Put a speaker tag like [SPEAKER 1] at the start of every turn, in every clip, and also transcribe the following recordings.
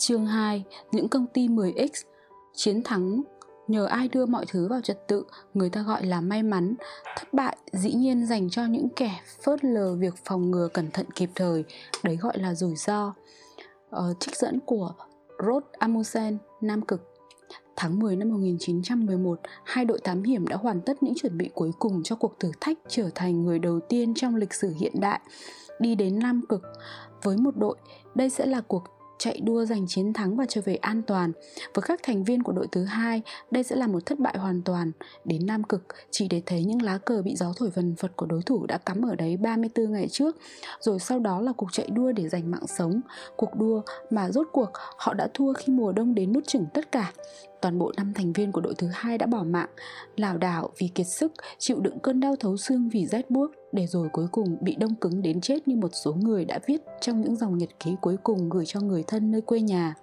[SPEAKER 1] Chương 2 Những công ty 10X Chiến thắng. Nhờ ai đưa mọi thứ vào trật tự Người ta gọi là may mắn. Thất bại dĩ nhiên dành cho những kẻ phớt lờ việc phòng ngừa cẩn thận kịp thời. Đấy gọi là rủi ro. Ờ, Trích dẫn của Rod Amusen, Nam Cực. Tháng 10 năm 1911, hai đội thám hiểm đã hoàn tất những chuẩn bị cuối cùng cho cuộc thử thách trở thành người đầu tiên trong lịch sử hiện đại đi đến Nam Cực. Với một đội, đây sẽ là cuộc chạy đua giành chiến thắng và trở về an toàn. Với các thành viên của đội thứ hai, đây sẽ là một thất bại hoàn toàn. Đến Nam Cực, chỉ để thấy những lá cờ bị gió thổi vần phật của đối thủ đã cắm ở đấy 34 ngày trước. Rồi sau đó là cuộc chạy đua để giành mạng sống. Cuộc đua mà rốt cuộc họ đã thua khi mùa đông đến nút chừng tất cả. Toàn bộ năm thành viên của đội thứ hai đã bỏ mạng, lảo đảo vì kiệt sức, chịu đựng cơn đau thấu xương vì rét buốt, để rồi cuối cùng bị đông cứng đến chết như một số người đã viết trong những dòng nhật ký cuối cùng gửi cho người thân nơi quê nhà.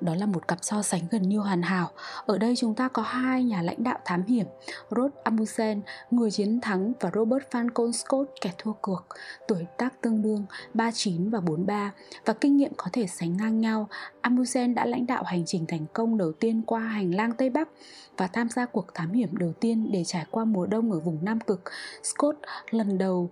[SPEAKER 1] Đó là một cặp so sánh gần như hoàn hảo. Ở đây chúng ta có hai nhà lãnh đạo thám hiểm, Rod Amundsen, người chiến thắng và Robert Falcon Scott, kẻ thua cuộc, tuổi tác tương đương 39 và 43 và kinh nghiệm có thể sánh ngang nhau. Amundsen đã lãnh đạo hành trình thành công đầu tiên qua hành lang Tây Bắc và tham gia cuộc thám hiểm đầu tiên để trải qua mùa đông ở vùng Nam Cực. Scott lần đầu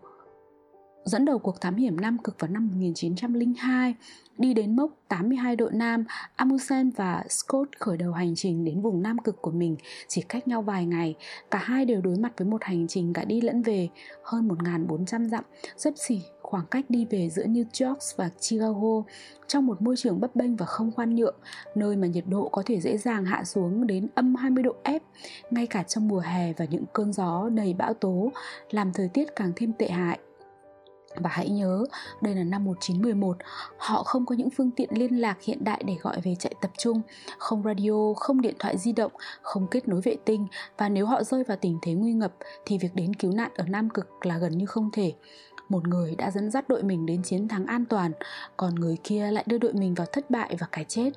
[SPEAKER 1] dẫn đầu cuộc thám hiểm Nam Cực vào năm 1902. Đi đến mốc 82 độ Nam, Amundsen và Scott khởi đầu hành trình đến vùng Nam Cực của mình chỉ cách nhau vài ngày. Cả hai đều đối mặt với một hành trình cả đi lẫn về, hơn 1.400 dặm, sấp xỉ khoảng cách đi về giữa New York và Chicago trong một môi trường bấp bênh và không khoan nhượng, nơi mà nhiệt độ có thể dễ dàng hạ xuống đến âm 20 độ F, ngay cả trong mùa hè và những cơn gió đầy bão tố, làm thời tiết càng thêm tệ hại. Và hãy nhớ, đây là năm 1911, họ không có những phương tiện liên lạc hiện đại để gọi về chạy tập trung, không radio, không điện thoại di động, không kết nối vệ tinh và nếu họ rơi vào tình thế nguy ngập thì việc đến cứu nạn ở Nam Cực là gần như không thể. Một người đã dẫn dắt đội mình đến chiến thắng an toàn, còn người kia lại đưa đội mình vào thất bại và cái chết.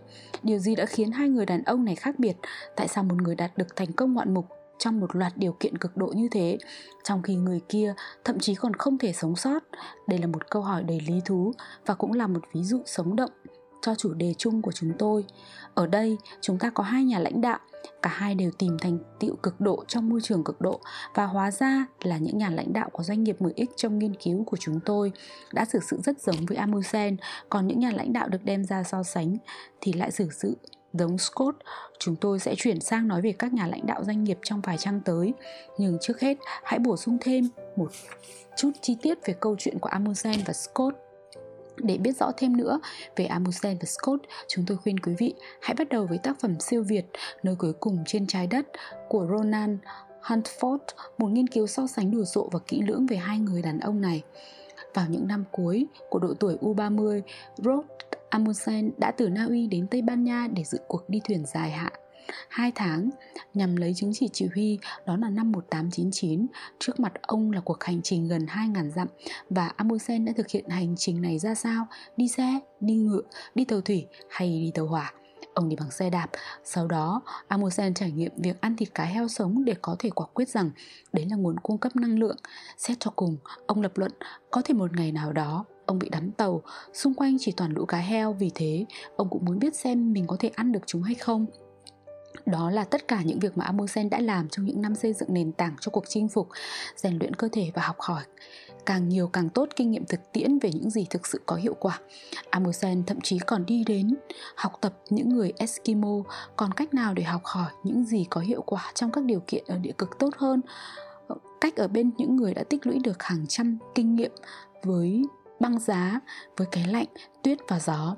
[SPEAKER 1] Điều gì đã khiến hai người đàn ông này khác biệt? Tại sao một người đạt được thành công ngoạn mục trong một loạt điều kiện cực độ như thế, trong khi người kia thậm chí còn không thể sống sót. Đây là một câu hỏi đầy lý thú và cũng là một ví dụ sống động cho chủ đề chung của chúng tôi. Ở đây, chúng ta có hai nhà lãnh đạo, cả hai đều tìm thành tựu cực độ trong môi trường cực độ và hóa ra là những nhà lãnh đạo của doanh nghiệp 10X trong nghiên cứu của chúng tôi đã xử sự rất giống với Amundsen, còn những nhà lãnh đạo được đem ra so sánh thì lại xử sự giống Scott, chúng tôi sẽ chuyển sang nói về các nhà lãnh đạo doanh nghiệp trong vài trang tới. Nhưng trước hết, hãy bổ sung thêm một chút chi tiết về câu chuyện của Amundsen và Scott. Để biết rõ thêm nữa về Amundsen và Scott, chúng tôi khuyên quý vị hãy bắt đầu với tác phẩm siêu Việt Nơi cuối cùng trên trái đất của Ronan Huntford, một nghiên cứu so sánh đồ sộ và kỹ lưỡng về hai người đàn ông này. Vào những năm cuối của độ tuổi U30, Rod Amundsen đã từ Na Uy đến Tây Ban Nha để dự cuộc đi thuyền dài hạn. 2 tháng nhằm lấy chứng chỉ chỉ huy đó là năm 1899 trước mặt ông là cuộc hành trình gần 2.000 dặm và Amundsen đã thực hiện hành trình này ra sao? Đi xe, đi ngựa, đi tàu thủy hay đi tàu hỏa? Ông đi bằng xe đạp. Sau đó Amundsen trải nghiệm việc ăn thịt cá heo sống để có thể quả quyết rằng đấy là nguồn cung cấp năng lượng. Xét cho cùng ông lập luận có thể một ngày nào đó ông bị đắm tàu. Xung quanh chỉ toàn lũ cá heo vì thế ông cũng muốn biết xem mình có thể ăn được chúng hay không. Đó là tất cả những việc mà Amundsen đã làm trong những năm xây dựng nền tảng cho cuộc chinh phục, rèn luyện cơ thể và học hỏi. Càng nhiều càng tốt kinh nghiệm thực tiễn về những gì thực sự có hiệu quả. Amundsen thậm chí còn đi đến học tập những người Eskimo còn cách nào để học hỏi những gì có hiệu quả trong các điều kiện ở địa cực tốt hơn? Cách ở bên những người đã tích lũy được hàng trăm kinh nghiệm với băng giá với cái lạnh, tuyết và gió.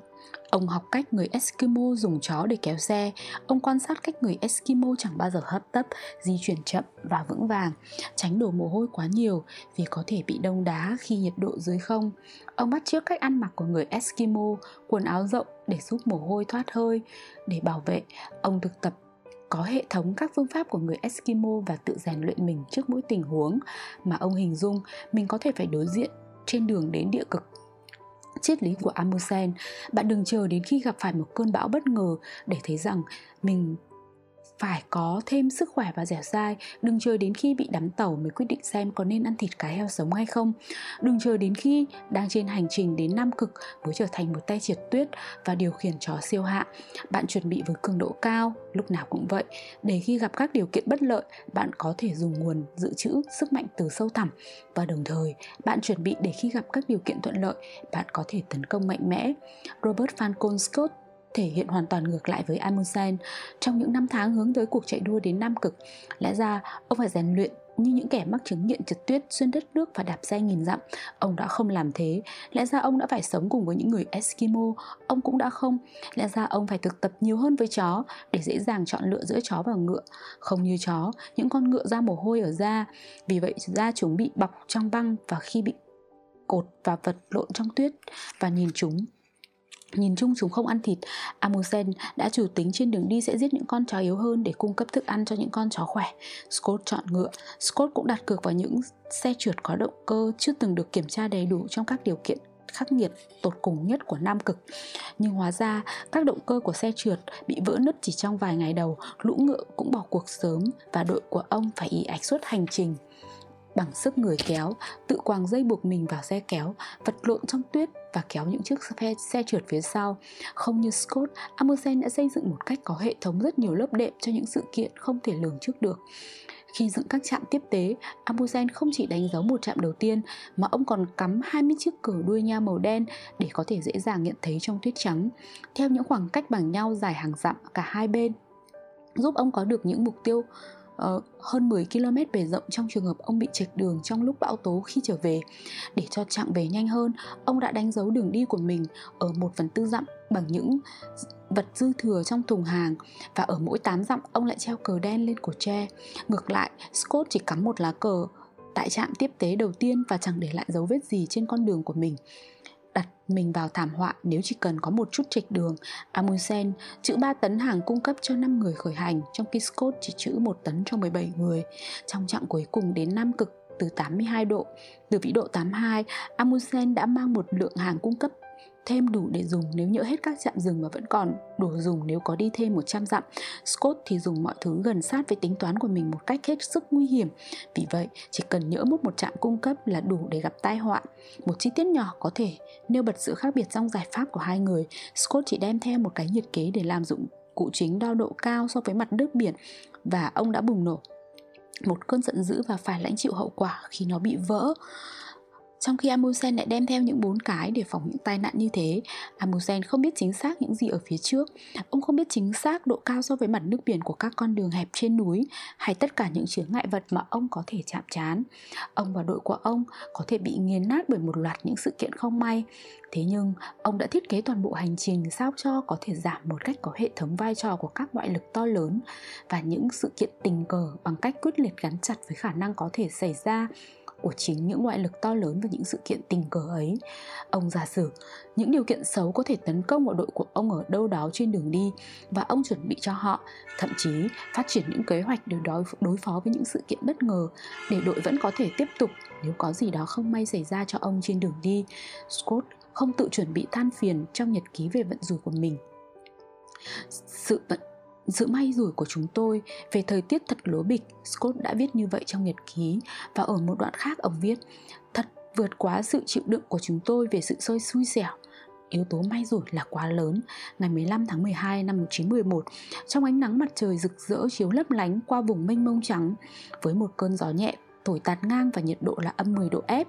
[SPEAKER 1] Ông học cách người Eskimo dùng chó để kéo xe. Ông quan sát cách người Eskimo chẳng bao giờ hấp tấp Di chuyển chậm và vững vàng Tránh đổ mồ hôi quá nhiều Vì có thể bị đông đá khi nhiệt độ dưới không. Ông bắt chước cách ăn mặc của người Eskimo Quần áo rộng để giúp mồ hôi thoát hơi. Để bảo vệ Ông thực tập có hệ thống các phương pháp của người Eskimo và tự rèn luyện mình trước mỗi tình huống mà ông hình dung mình có thể phải đối diện trên đường đến địa cực. Triết lý của Amundsen bạn đừng chờ đến khi gặp phải một cơn bão bất ngờ để thấy rằng mình phải có thêm sức khỏe và dẻo dai. Đừng chờ đến khi bị đắm tàu mới quyết định xem có nên ăn thịt cá heo sống hay không. Đừng chờ đến khi đang trên hành trình đến Nam Cực mới trở thành một tay triệt tuyết và điều khiển chó siêu hạ. Bạn chuẩn bị với cường độ cao, lúc nào cũng vậy. Để khi gặp các điều kiện bất lợi, bạn có thể dùng nguồn dự trữ sức mạnh từ sâu thẳm. Và đồng thời, bạn chuẩn bị để khi gặp các điều kiện thuận lợi, bạn có thể tấn công mạnh mẽ. Robert Falcon Scott thể hiện hoàn toàn ngược lại với Amundsen. Trong những năm tháng hướng tới cuộc chạy đua đến Nam Cực. Lẽ ra ông phải rèn luyện như những kẻ mắc chứng nghiện trượt tuyết, xuyên đất nước và đạp xe nghìn dặm. Ông đã không làm thế. Lẽ ra ông đã phải sống cùng với những người eskimo. Ông cũng đã không. Lẽ ra ông phải thực tập nhiều hơn với chó để dễ dàng chọn lựa giữa chó và ngựa. Không như chó, những con ngựa ra mồ hôi ở da. Vì vậy, da chúng bị bọc trong băng và khi bị cột và vật lộn trong tuyết và nhìn chúng. Nhìn chung chúng không ăn thịt, Amundsen đã chủ tính trên đường đi sẽ giết những con chó yếu hơn để cung cấp thức ăn cho những con chó khỏe. Scott chọn ngựa. Scott cũng đặt cược vào những xe trượt có động cơ chưa từng được kiểm tra đầy đủ trong các điều kiện khắc nghiệt tột cùng nhất của Nam Cực. Nhưng hóa ra các động cơ của xe trượt bị vỡ nứt chỉ trong vài ngày đầu, lũ ngựa cũng bỏ cuộc sớm và đội của ông phải ý ạch suốt hành trình bằng sức người kéo, tự quàng dây buộc mình vào xe kéo, vật lộn trong tuyết và kéo những chiếc xe, xe trượt phía sau. Không như Scott, Amundsen đã xây dựng một cách có hệ thống rất nhiều lớp đệm cho những sự kiện không thể lường trước được. Khi dựng các trạm tiếp tế, Amundsen không chỉ đánh dấu một trạm đầu tiên mà ông còn cắm 20 chiếc cờ đuôi nha màu đen để có thể dễ dàng nhận thấy trong tuyết trắng, theo những khoảng cách bằng nhau dài hàng dặm cả hai bên, giúp ông có được những mục tiêu uh, hơn 10 km bề rộng trong trường hợp ông bị trệch đường trong lúc bão tố khi trở về. Để cho chặng về nhanh hơn, ông đã đánh dấu đường đi của mình ở 1 phần tư dặm bằng những vật dư thừa trong thùng hàng và ở mỗi 8 dặm ông lại treo cờ đen lên cổ tre. Ngược lại, Scott chỉ cắm một lá cờ tại trạm tiếp tế đầu tiên và chẳng để lại dấu vết gì trên con đường của mình mình vào thảm họa nếu chỉ cần có một chút trịch đường. Amundsen chữ 3 tấn hàng cung cấp cho 5 người khởi hành, trong khi Scott chỉ chữ 1 tấn cho 17 người. Trong chặng cuối cùng đến Nam Cực từ 82 độ, từ vĩ độ 82, Amundsen đã mang một lượng hàng cung cấp thêm đủ để dùng nếu nhỡ hết các trạm dừng và vẫn còn đủ dùng nếu có đi thêm 100 dặm. Scott thì dùng mọi thứ gần sát với tính toán của mình một cách hết sức nguy hiểm. Vì vậy, chỉ cần nhỡ mất một trạm cung cấp là đủ để gặp tai họa. Một chi tiết nhỏ có thể nêu bật sự khác biệt trong giải pháp của hai người. Scott chỉ đem theo một cái nhiệt kế để làm dụng cụ chính đo độ cao so với mặt nước biển và ông đã bùng nổ một cơn giận dữ và phải lãnh chịu hậu quả khi nó bị vỡ trong khi Amundsen lại đem theo những bốn cái để phòng những tai nạn như thế Amundsen không biết chính xác những gì ở phía trước. Ông không biết chính xác độ cao so với mặt nước biển của các con đường hẹp trên núi Hay tất cả những chướng ngại vật mà ông có thể chạm trán. Ông và đội của ông có thể bị nghiền nát bởi một loạt những sự kiện không may. Thế nhưng, ông đã thiết kế toàn bộ hành trình sao cho có thể giảm một cách có hệ thống vai trò của các ngoại lực to lớn Và những sự kiện tình cờ bằng cách quyết liệt gắn chặt với khả năng có thể xảy ra của chính những ngoại lực to lớn và những sự kiện tình cờ ấy. Ông giả sử những điều kiện xấu có thể tấn công vào đội của ông ở đâu đó trên đường đi và ông chuẩn bị cho họ, thậm chí phát triển những kế hoạch để đối, đối phó với những sự kiện bất ngờ để đội vẫn có thể tiếp tục nếu có gì đó không may xảy ra cho ông trên đường đi. Scott không tự chuẩn bị than phiền trong nhật ký về vận rủi của mình. Sự vận sự may rủi của chúng tôi về thời tiết thật lố bịch, Scott đã viết như vậy trong nhật ký và ở một đoạn khác ông viết Thật vượt quá sự chịu đựng của chúng tôi về sự sôi xui xẻo. Yếu tố may rủi là quá lớn. Ngày 15 tháng 12 năm 1911 Trong ánh nắng mặt trời rực rỡ chiếu lấp lánh qua vùng mênh mông trắng Với một cơn gió nhẹ thổi tạt ngang và nhiệt độ là âm 10 độ F.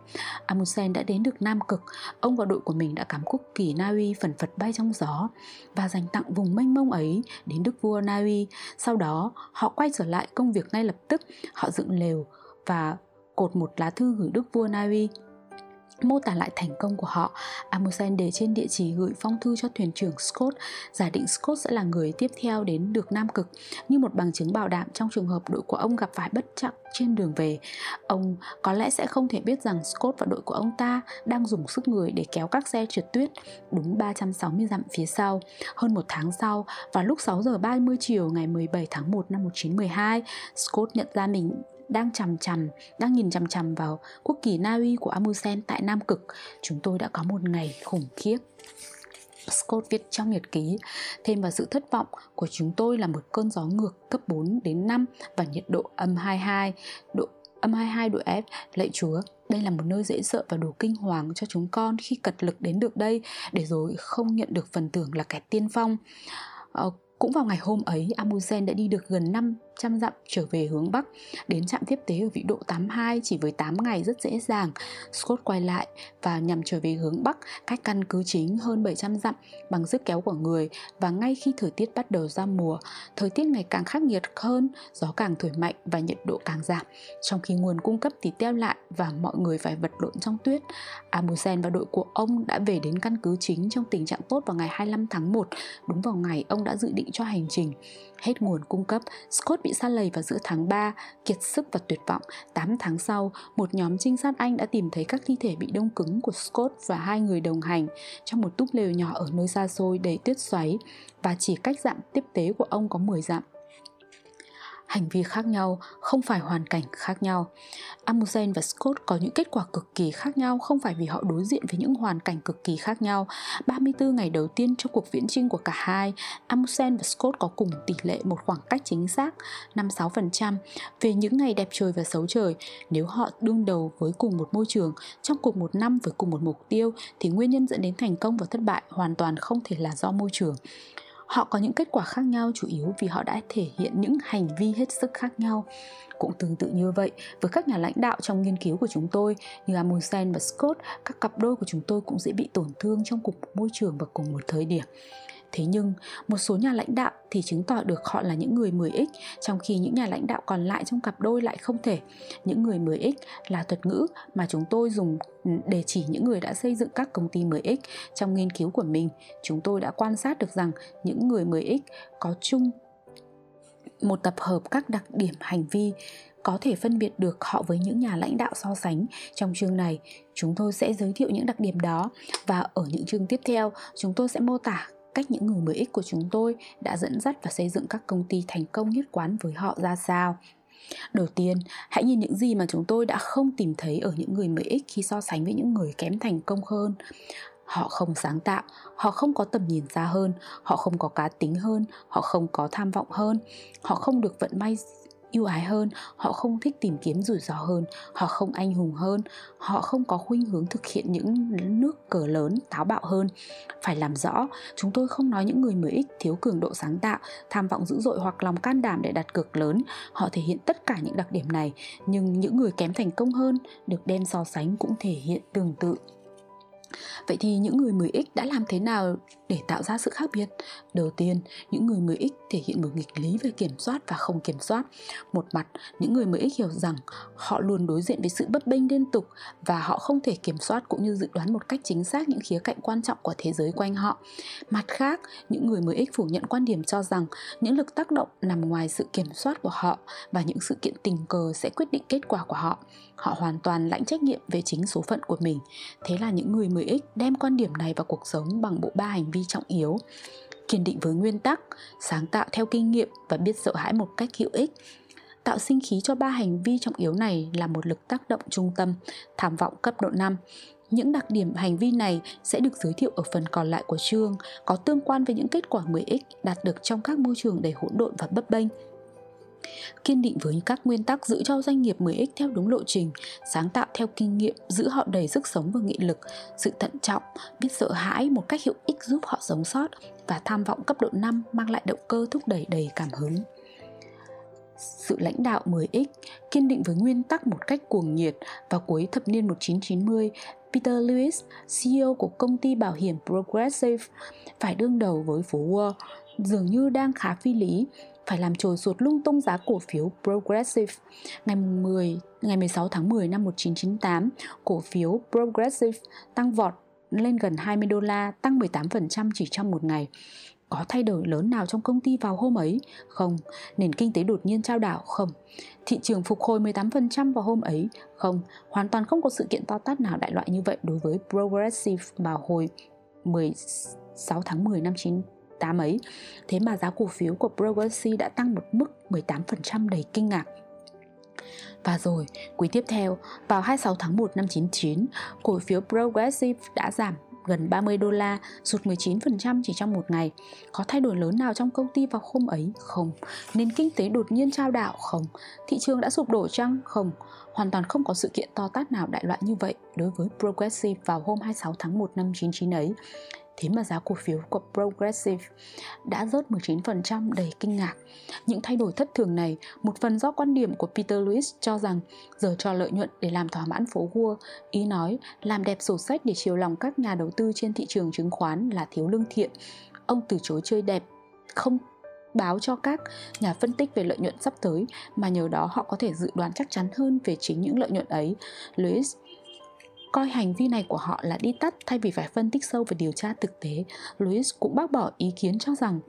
[SPEAKER 1] Amundsen đã đến được Nam Cực, ông và đội của mình đã cắm quốc kỳ Na Uy phần phật bay trong gió và dành tặng vùng mênh mông ấy đến đức vua Na Uy. Sau đó, họ quay trở lại công việc ngay lập tức, họ dựng lều và cột một lá thư gửi đức vua Na Uy mô tả lại thành công của họ. Amundsen để trên địa chỉ gửi phong thư cho thuyền trưởng Scott, giả định Scott sẽ là người tiếp theo đến được Nam Cực, như một bằng chứng bảo đảm trong trường hợp đội của ông gặp phải bất chắc trên đường về. Ông có lẽ sẽ không thể biết rằng Scott và đội của ông ta đang dùng sức người để kéo các xe trượt tuyết đúng 360 dặm phía sau. Hơn một tháng sau, vào lúc 6 giờ 30 chiều ngày 17 tháng 1 năm 1912 Scott nhận ra mình đang chằm chằm, đang nhìn chằm chằm vào quốc kỳ Na Uy của Amundsen tại Nam Cực. Chúng tôi đã có một ngày khủng khiếp. Scott viết trong nhật ký Thêm vào sự thất vọng của chúng tôi là một cơn gió ngược cấp 4 đến 5 và nhiệt độ âm 22 độ âm 22 độ F Lạy Chúa đây là một nơi dễ sợ và đủ kinh hoàng cho chúng con khi cật lực đến được đây để rồi không nhận được phần thưởng là kẻ tiên phong. Ờ, cũng vào ngày hôm ấy, Amundsen đã đi được gần 5 trăm dặm trở về hướng Bắc. Đến trạm tiếp tế ở vĩ độ 82 chỉ với 8 ngày rất dễ dàng. Scott quay lại và nhằm trở về hướng Bắc cách căn cứ chính hơn 700 dặm bằng sức kéo của người Và ngay khi thời tiết bắt đầu ra mùa Thời tiết ngày càng khắc nghiệt hơn, gió càng thổi mạnh và nhiệt độ càng giảm. Trong khi nguồn cung cấp thì teo lại và mọi người phải vật lộn trong tuyết Amundsen và đội của ông đã về đến căn cứ chính trong tình trạng tốt vào ngày 25 tháng 1 Đúng vào ngày ông đã dự định cho hành trình. Hết nguồn cung cấp, Scott bị sa lầy vào giữa tháng 3, kiệt sức và tuyệt vọng. 8 tháng sau, một nhóm trinh sát Anh đã tìm thấy các thi thể bị đông cứng của Scott và hai người đồng hành trong một túp lều nhỏ ở nơi xa xôi đầy tuyết xoáy và chỉ cách dạng tiếp tế của ông có 10 dặm hành vi khác nhau, không phải hoàn cảnh khác nhau. Amundsen và Scott có những kết quả cực kỳ khác nhau, không phải vì họ đối diện với những hoàn cảnh cực kỳ khác nhau. 34 ngày đầu tiên trong cuộc viễn chinh của cả hai, Amundsen và Scott có cùng tỷ lệ một khoảng cách chính xác 5-6% về những ngày đẹp trời và xấu trời, nếu họ đương đầu với cùng một môi trường, trong cùng một năm với cùng một mục tiêu, thì nguyên nhân dẫn đến thành công và thất bại hoàn toàn không thể là do môi trường họ có những kết quả khác nhau chủ yếu vì họ đã thể hiện những hành vi hết sức khác nhau. Cũng tương tự như vậy, với các nhà lãnh đạo trong nghiên cứu của chúng tôi như Amundsen và Scott, các cặp đôi của chúng tôi cũng dễ bị tổn thương trong cùng môi trường và cùng một thời điểm. Thế nhưng, một số nhà lãnh đạo thì chứng tỏ được họ là những người 10X, trong khi những nhà lãnh đạo còn lại trong cặp đôi lại không thể. Những người 10X là thuật ngữ mà chúng tôi dùng để chỉ những người đã xây dựng các công ty 10X. Trong nghiên cứu của mình, chúng tôi đã quan sát được rằng những người 10X có chung một tập hợp các đặc điểm hành vi có thể phân biệt được họ với những nhà lãnh đạo so sánh. Trong chương này, chúng tôi sẽ giới thiệu những đặc điểm đó và ở những chương tiếp theo, chúng tôi sẽ mô tả cách những người mới ích của chúng tôi đã dẫn dắt và xây dựng các công ty thành công nhất quán với họ ra sao. Đầu tiên, hãy nhìn những gì mà chúng tôi đã không tìm thấy ở những người mới ích khi so sánh với những người kém thành công hơn. Họ không sáng tạo, họ không có tầm nhìn xa hơn, họ không có cá tính hơn, họ không có tham vọng hơn, họ không được vận may ưu ái hơn, họ không thích tìm kiếm rủi ro hơn, họ không anh hùng hơn, họ không có khuynh hướng thực hiện những nước cờ lớn, táo bạo hơn. Phải làm rõ, chúng tôi không nói những người mới ích thiếu cường độ sáng tạo, tham vọng dữ dội hoặc lòng can đảm để đặt cược lớn. Họ thể hiện tất cả những đặc điểm này, nhưng những người kém thành công hơn được đem so sánh cũng thể hiện tương tự. Vậy thì những người 10X đã làm thế nào để tạo ra sự khác biệt? Đầu tiên, những người 10X thể hiện một nghịch lý về kiểm soát và không kiểm soát. Một mặt, những người 10X hiểu rằng họ luôn đối diện với sự bất bênh liên tục và họ không thể kiểm soát cũng như dự đoán một cách chính xác những khía cạnh quan trọng của thế giới quanh họ. Mặt khác, những người 10X phủ nhận quan điểm cho rằng những lực tác động nằm ngoài sự kiểm soát của họ và những sự kiện tình cờ sẽ quyết định kết quả của họ. Họ hoàn toàn lãnh trách nhiệm về chính số phận của mình. Thế là những người 10X đem quan điểm này vào cuộc sống bằng bộ ba hành vi trọng yếu kiên định với nguyên tắc sáng tạo theo kinh nghiệm và biết sợ hãi một cách hữu ích. Tạo sinh khí cho ba hành vi trọng yếu này là một lực tác động trung tâm tham vọng cấp độ 5 những đặc điểm hành vi này sẽ được giới thiệu ở phần còn lại của chương, có tương quan với những kết quả 10x đạt được trong các môi trường đầy hỗn độn và bấp bênh kiên định với các nguyên tắc giữ cho doanh nghiệp 10x theo đúng lộ trình, sáng tạo theo kinh nghiệm, giữ họ đầy sức sống và nghị lực, sự thận trọng, biết sợ hãi một cách hiệu ích giúp họ sống sót và tham vọng cấp độ 5 mang lại động cơ thúc đẩy đầy cảm hứng. Sự lãnh đạo 10x kiên định với nguyên tắc một cách cuồng nhiệt vào cuối thập niên 1990, Peter Lewis, CEO của công ty bảo hiểm Progressive, phải đương đầu với phố Wall dường như đang khá phi lý phải làm trồi ruột lung tung giá cổ phiếu Progressive. Ngày 10 ngày 16 tháng 10 năm 1998, cổ phiếu Progressive tăng vọt lên gần 20 đô la, tăng 18% chỉ trong một ngày. Có thay đổi lớn nào trong công ty vào hôm ấy? Không. Nền kinh tế đột nhiên trao đảo? Không. Thị trường phục hồi 18% vào hôm ấy? Không. Hoàn toàn không có sự kiện to tát nào đại loại như vậy đối với Progressive vào hồi 16 tháng 10 năm 9 8 ấy Thế mà giá cổ phiếu của Progressive đã tăng một mức 18% đầy kinh ngạc và rồi, quý tiếp theo, vào 26 tháng 1 năm 99, cổ phiếu Progressive đã giảm gần 30 đô la, sụt 19% chỉ trong một ngày. Có thay đổi lớn nào trong công ty vào hôm ấy? Không. Nền kinh tế đột nhiên trao đảo? Không. Thị trường đã sụp đổ chăng? Không. Hoàn toàn không có sự kiện to tát nào đại loại như vậy đối với Progressive vào hôm 26 tháng 1 năm 99 ấy. Thế mà giá cổ phiếu của Progressive đã rớt 19% đầy kinh ngạc. Những thay đổi thất thường này một phần do quan điểm của Peter Lewis cho rằng giờ cho lợi nhuận để làm thỏa mãn phố Wall. Ý nói làm đẹp sổ sách để chiều lòng các nhà đầu tư trên thị trường chứng khoán là thiếu lương thiện. Ông từ chối chơi đẹp, không báo cho các nhà phân tích về lợi nhuận sắp tới mà nhờ đó họ có thể dự đoán chắc chắn hơn về chính những lợi nhuận ấy. Lewis coi hành vi này của họ là đi tắt thay vì phải phân tích sâu và điều tra thực tế. Louis cũng bác bỏ ý kiến cho rằng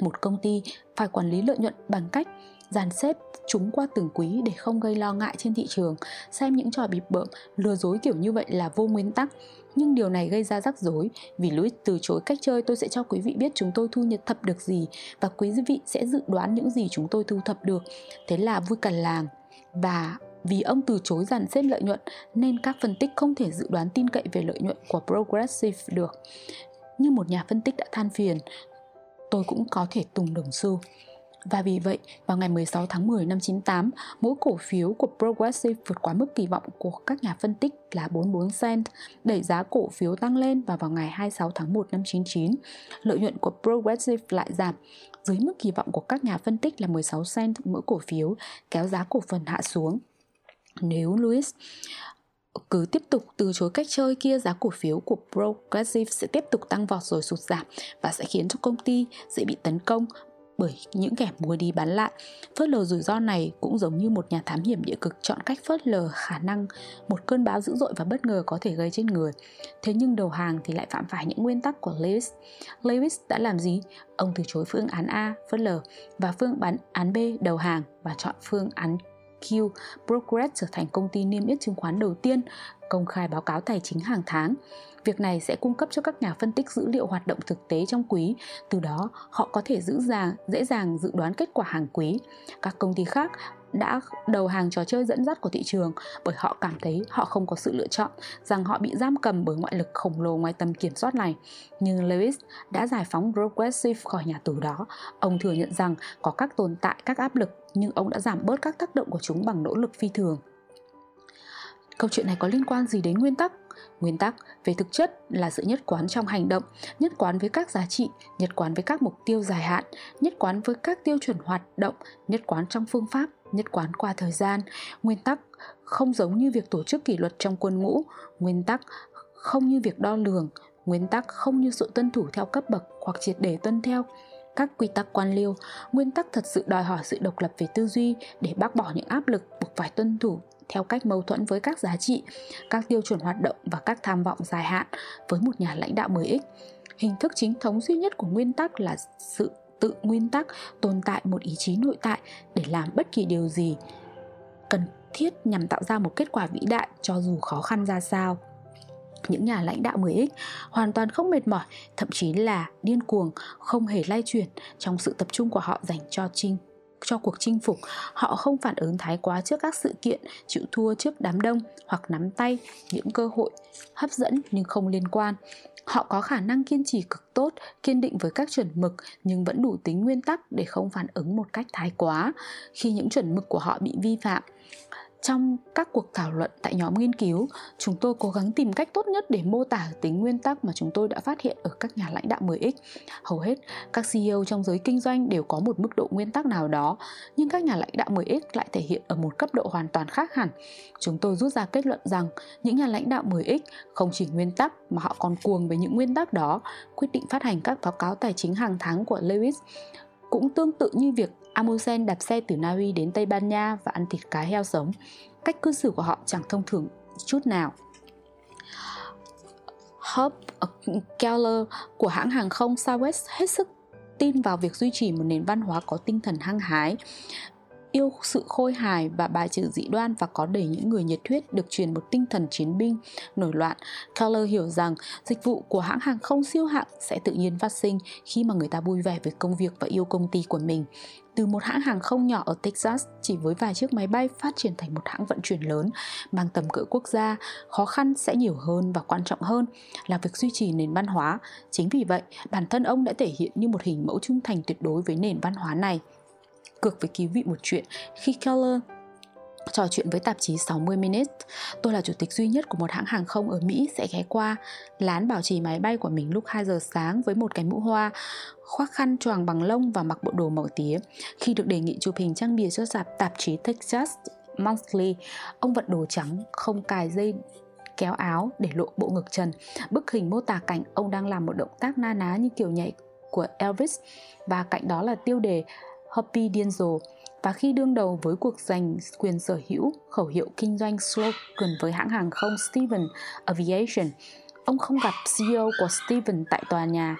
[SPEAKER 1] một công ty phải quản lý lợi nhuận bằng cách dàn xếp chúng qua từng quý để không gây lo ngại trên thị trường. Xem những trò bịp bợm, lừa dối kiểu như vậy là vô nguyên tắc. Nhưng điều này gây ra rắc rối, vì Louis từ chối cách chơi tôi sẽ cho quý vị biết chúng tôi thu nhập thập được gì và quý vị sẽ dự đoán những gì chúng tôi thu thập được. Thế là vui cả làng và vì ông từ chối dàn xếp lợi nhuận nên các phân tích không thể dự đoán tin cậy về lợi nhuận của Progressive được. Như một nhà phân tích đã than phiền, tôi cũng có thể tùng đồng xu. Và vì vậy, vào ngày 16 tháng 10 năm 98, mỗi cổ phiếu của Progressive vượt quá mức kỳ vọng của các nhà phân tích là 44 cent, đẩy giá cổ phiếu tăng lên và vào ngày 26 tháng 1 năm 99, lợi nhuận của Progressive lại giảm dưới mức kỳ vọng của các nhà phân tích là 16 cent mỗi cổ phiếu, kéo giá cổ phần hạ xuống. Nếu Louis cứ tiếp tục từ chối cách chơi kia giá cổ phiếu của Progressive sẽ tiếp tục tăng vọt rồi sụt giảm và sẽ khiến cho công ty dễ bị tấn công bởi những kẻ mua đi bán lại. Phớt lờ rủi ro này cũng giống như một nhà thám hiểm địa cực chọn cách phớt lờ khả năng một cơn bão dữ dội và bất ngờ có thể gây chết người. Thế nhưng đầu hàng thì lại phạm phải những nguyên tắc của Lewis. Lewis đã làm gì? Ông từ chối phương án A, phớt lờ, và phương án B, đầu hàng và chọn phương án Progress trở thành công ty niêm yết chứng khoán đầu tiên công khai báo cáo tài chính hàng tháng. Việc này sẽ cung cấp cho các nhà phân tích dữ liệu hoạt động thực tế trong quý, từ đó họ có thể giữ dàng, dễ dàng dự đoán kết quả hàng quý. Các công ty khác đã đầu hàng trò chơi dẫn dắt của thị trường bởi họ cảm thấy họ không có sự lựa chọn, rằng họ bị giam cầm bởi ngoại lực khổng lồ ngoài tầm kiểm soát này. Nhưng Lewis đã giải phóng Progressive khỏi nhà tù đó. Ông thừa nhận rằng có các tồn tại các áp lực nhưng ông đã giảm bớt các tác động của chúng bằng nỗ lực phi thường. Câu chuyện này có liên quan gì đến nguyên tắc? Nguyên tắc. Về thực chất là sự nhất quán trong hành động, nhất quán với các giá trị, nhất quán với các mục tiêu dài hạn, nhất quán với các tiêu chuẩn hoạt động, nhất quán trong phương pháp, nhất quán qua thời gian. Nguyên tắc không giống như việc tổ chức kỷ luật trong quân ngũ, nguyên tắc không như việc đo lường, nguyên tắc không như sự tuân thủ theo cấp bậc hoặc triệt để tuân theo các quy tắc quan liêu, nguyên tắc thật sự đòi hỏi sự độc lập về tư duy để bác bỏ những áp lực buộc phải tuân thủ theo cách mâu thuẫn với các giá trị, các tiêu chuẩn hoạt động và các tham vọng dài hạn với một nhà lãnh đạo mới ích. Hình thức chính thống duy nhất của nguyên tắc là sự tự nguyên tắc tồn tại một ý chí nội tại để làm bất kỳ điều gì cần thiết nhằm tạo ra một kết quả vĩ đại cho dù khó khăn ra sao những nhà lãnh đạo 10X hoàn toàn không mệt mỏi, thậm chí là điên cuồng, không hề lay chuyển trong sự tập trung của họ dành cho chinh cho cuộc chinh phục, họ không phản ứng thái quá trước các sự kiện, chịu thua trước đám đông hoặc nắm tay những cơ hội hấp dẫn nhưng không liên quan. Họ có khả năng kiên trì cực tốt, kiên định với các chuẩn mực nhưng vẫn đủ tính nguyên tắc để không phản ứng một cách thái quá khi những chuẩn mực của họ bị vi phạm trong các cuộc thảo luận tại nhóm nghiên cứu, chúng tôi cố gắng tìm cách tốt nhất để mô tả tính nguyên tắc mà chúng tôi đã phát hiện ở các nhà lãnh đạo 10X. Hầu hết các CEO trong giới kinh doanh đều có một mức độ nguyên tắc nào đó, nhưng các nhà lãnh đạo 10X lại thể hiện ở một cấp độ hoàn toàn khác hẳn. Chúng tôi rút ra kết luận rằng những nhà lãnh đạo 10X không chỉ nguyên tắc mà họ còn cuồng với những nguyên tắc đó, quyết định phát hành các báo cáo tài chính hàng tháng của Lewis cũng tương tự như việc Amundsen đạp xe từ Na Uy đến Tây Ban Nha và ăn thịt cá heo sống. Cách cư xử của họ chẳng thông thường chút nào. Hub ờ, Keller của hãng hàng không Southwest hết sức tin vào việc duy trì một nền văn hóa có tinh thần hăng hái yêu sự khôi hài và bài trừ dị đoan và có đầy những người nhiệt huyết được truyền một tinh thần chiến binh nổi loạn. Keller hiểu rằng dịch vụ của hãng hàng không siêu hạng sẽ tự nhiên phát sinh khi mà người ta vui vẻ với công việc và yêu công ty của mình từ một hãng hàng không nhỏ ở Texas chỉ với vài chiếc máy bay phát triển thành một hãng vận chuyển lớn mang tầm cỡ quốc gia, khó khăn sẽ nhiều hơn và quan trọng hơn là việc duy trì nền văn hóa. Chính vì vậy, bản thân ông đã thể hiện như một hình mẫu trung thành tuyệt đối với nền văn hóa này. Cược với ký vị một chuyện, khi Keller trò chuyện với tạp chí 60 Minutes. Tôi là chủ tịch duy nhất của một hãng hàng không ở Mỹ sẽ ghé qua lán bảo trì máy bay của mình lúc 2 giờ sáng với một cái mũ hoa, khoác khăn choàng bằng lông và mặc bộ đồ màu tía. Khi được đề nghị chụp hình trang bìa cho tạp, tạp chí Texas Monthly, ông vận đồ trắng, không cài dây kéo áo để lộ bộ ngực trần. Bức hình mô tả cảnh ông đang làm một động tác na ná như kiểu nhảy của Elvis và cạnh đó là tiêu đề Hoppy rồ và khi đương đầu với cuộc giành quyền sở hữu khẩu hiệu kinh doanh slogan với hãng hàng không Steven Aviation, ông không gặp CEO của Steven tại tòa nhà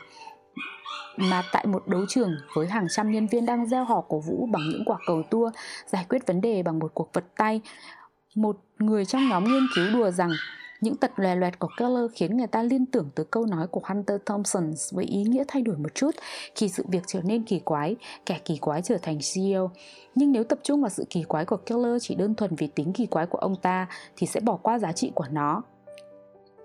[SPEAKER 1] mà tại một đấu trường với hàng trăm nhân viên đang gieo hò cổ vũ bằng những quả cầu tua, giải quyết vấn đề bằng một cuộc vật tay. Một người trong nhóm nghiên cứu đùa rằng những tật lòe loẹt của Keller khiến người ta liên tưởng tới câu nói của Hunter Thompson với ý nghĩa thay đổi một chút khi sự việc trở nên kỳ quái, kẻ kỳ quái trở thành CEO. Nhưng nếu tập trung vào sự kỳ quái của Keller chỉ đơn thuần vì tính kỳ quái của ông ta thì sẽ bỏ qua giá trị của nó.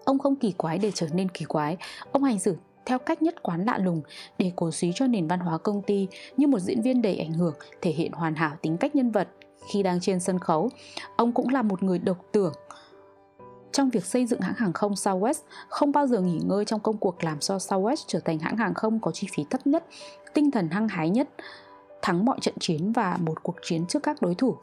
[SPEAKER 1] Ông không kỳ quái để trở nên kỳ quái, ông hành xử theo cách nhất quán lạ lùng để cổ suý cho nền văn hóa công ty như một diễn viên đầy ảnh hưởng thể hiện hoàn hảo tính cách nhân vật khi đang trên sân khấu. Ông cũng là một người độc tưởng, trong việc xây dựng hãng hàng không Southwest không bao giờ nghỉ ngơi trong công cuộc làm cho Southwest trở thành hãng hàng không có chi phí thấp nhất, tinh thần hăng hái nhất, thắng mọi trận chiến và một cuộc chiến trước các đối thủ.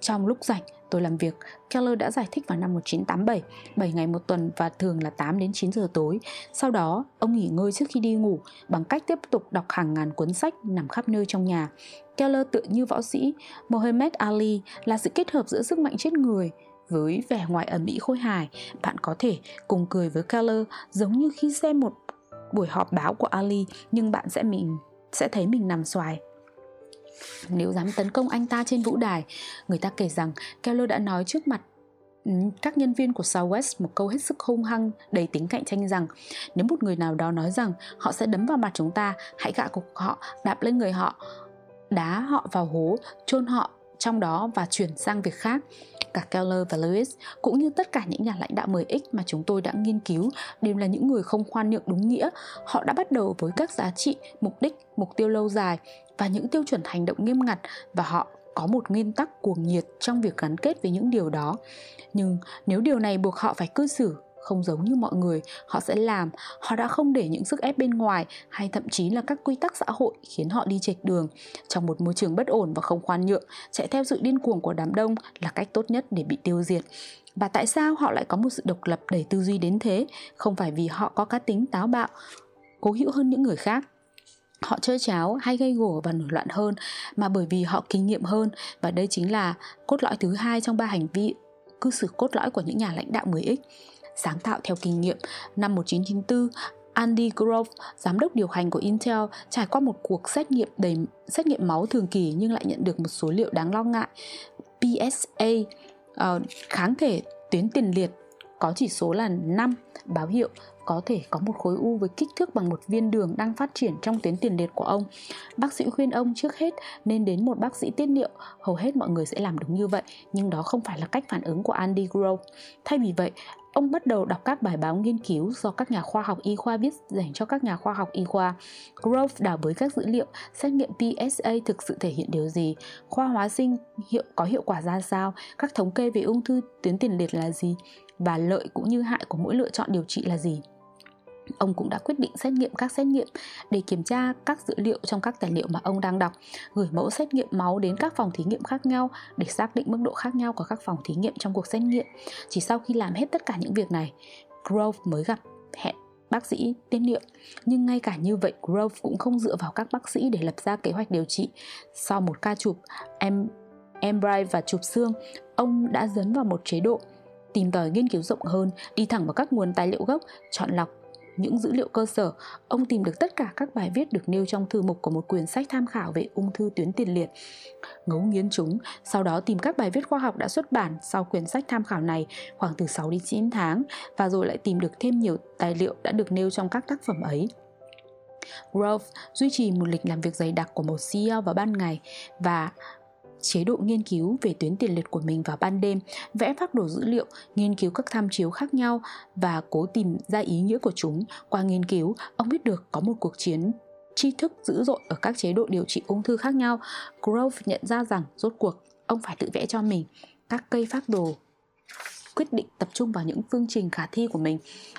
[SPEAKER 1] Trong lúc rảnh, tôi làm việc, Keller đã giải thích vào năm 1987, 7 ngày một tuần và thường là 8 đến 9 giờ tối. Sau đó, ông nghỉ ngơi trước khi đi ngủ bằng cách tiếp tục đọc hàng ngàn cuốn sách nằm khắp nơi trong nhà. Keller tự như võ sĩ Mohammed Ali là sự kết hợp giữa sức mạnh chết người, với vẻ ngoài ẩm mỹ khôi hài, bạn có thể cùng cười với Keller giống như khi xem một buổi họp báo của Ali nhưng bạn sẽ mình sẽ thấy mình nằm xoài. Nếu dám tấn công anh ta trên vũ đài người ta kể rằng Keller đã nói trước mặt ừ, các nhân viên của Southwest một câu hết sức hung hăng đầy tính cạnh tranh rằng nếu một người nào đó nói rằng họ sẽ đấm vào mặt chúng ta hãy gạ cục họ đạp lên người họ đá họ vào hố chôn họ trong đó và chuyển sang việc khác cả Keller và Lewis cũng như tất cả những nhà lãnh đạo 10X mà chúng tôi đã nghiên cứu đều là những người không khoan nhượng đúng nghĩa. Họ đã bắt đầu với các giá trị, mục đích, mục tiêu lâu dài và những tiêu chuẩn hành động nghiêm ngặt và họ có một nguyên tắc cuồng nhiệt trong việc gắn kết với những điều đó. Nhưng nếu điều này buộc họ phải cư xử không giống như mọi người. Họ sẽ làm, họ đã không để những sức ép bên ngoài, hay thậm chí là các quy tắc xã hội khiến họ đi chệch đường. Trong một môi trường bất ổn và không khoan nhượng, chạy theo sự điên cuồng của đám đông là cách tốt nhất để bị tiêu diệt. Và tại sao họ lại có một sự độc lập đầy tư duy đến thế? Không phải vì họ có cá tính táo bạo, cố hữu hơn những người khác. Họ chơi cháo hay gây gổ và nổi loạn hơn, mà bởi vì họ kinh nghiệm hơn. Và đây chính là cốt lõi thứ hai trong ba hành vi cư xử cốt lõi của những nhà lãnh đạo 10X sáng tạo theo kinh nghiệm. Năm 1994, Andy Grove, giám đốc điều hành của Intel, trải qua một cuộc xét nghiệm đầy xét nghiệm máu thường kỳ nhưng lại nhận được một số liệu đáng lo ngại. PSA uh, ờ, kháng thể tuyến tiền liệt có chỉ số là 5 báo hiệu có thể có một khối u với kích thước bằng một viên đường đang phát triển trong tuyến tiền liệt của ông. Bác sĩ khuyên ông trước hết nên đến một bác sĩ tiết niệu, hầu hết mọi người sẽ làm đúng như vậy, nhưng đó không phải là cách phản ứng của Andy Grove. Thay vì vậy, ông bắt đầu đọc các bài báo nghiên cứu do các nhà khoa học y khoa viết dành cho các nhà khoa học y khoa. Grove đào bới các dữ liệu xét nghiệm PSA thực sự thể hiện điều gì, khoa hóa sinh hiệu có hiệu quả ra sao, các thống kê về ung thư tuyến tiền liệt là gì và lợi cũng như hại của mỗi lựa chọn điều trị là gì. Ông cũng đã quyết định xét nghiệm các xét nghiệm để kiểm tra các dữ liệu trong các tài liệu mà ông đang đọc, gửi mẫu xét nghiệm máu đến các phòng thí nghiệm khác nhau để xác định mức độ khác nhau của các phòng thí nghiệm trong cuộc xét nghiệm. Chỉ sau khi làm hết tất cả những việc này, Grove mới gặp hẹn bác sĩ tiên liệu. Nhưng ngay cả như vậy, Grove cũng không dựa vào các bác sĩ để lập ra kế hoạch điều trị. Sau một ca chụp em MRI và chụp xương, ông đã dấn vào một chế độ tìm tòi nghiên cứu rộng hơn, đi thẳng vào các nguồn tài liệu gốc, chọn lọc những dữ liệu cơ sở, ông tìm được tất cả các bài viết được nêu trong thư mục của một quyển sách tham khảo về ung thư tuyến tiền liệt. Ngấu nghiến chúng, sau đó tìm các bài viết khoa học đã xuất bản sau quyển sách tham khảo này khoảng từ 6 đến 9 tháng và rồi lại tìm được thêm nhiều tài liệu đã được nêu trong các tác phẩm ấy. Grove duy trì một lịch làm việc dày đặc của một CEO vào ban ngày và chế độ nghiên cứu về tuyến tiền liệt của mình vào ban đêm, vẽ phác đồ dữ liệu, nghiên cứu các tham chiếu khác nhau và cố tìm ra ý nghĩa của chúng. Qua nghiên cứu, ông biết được có một cuộc chiến tri thức dữ dội ở các chế độ điều trị ung thư khác nhau. Grove nhận ra rằng rốt cuộc ông phải tự vẽ cho mình các cây phác đồ quyết định tập trung vào những phương trình khả thi của mình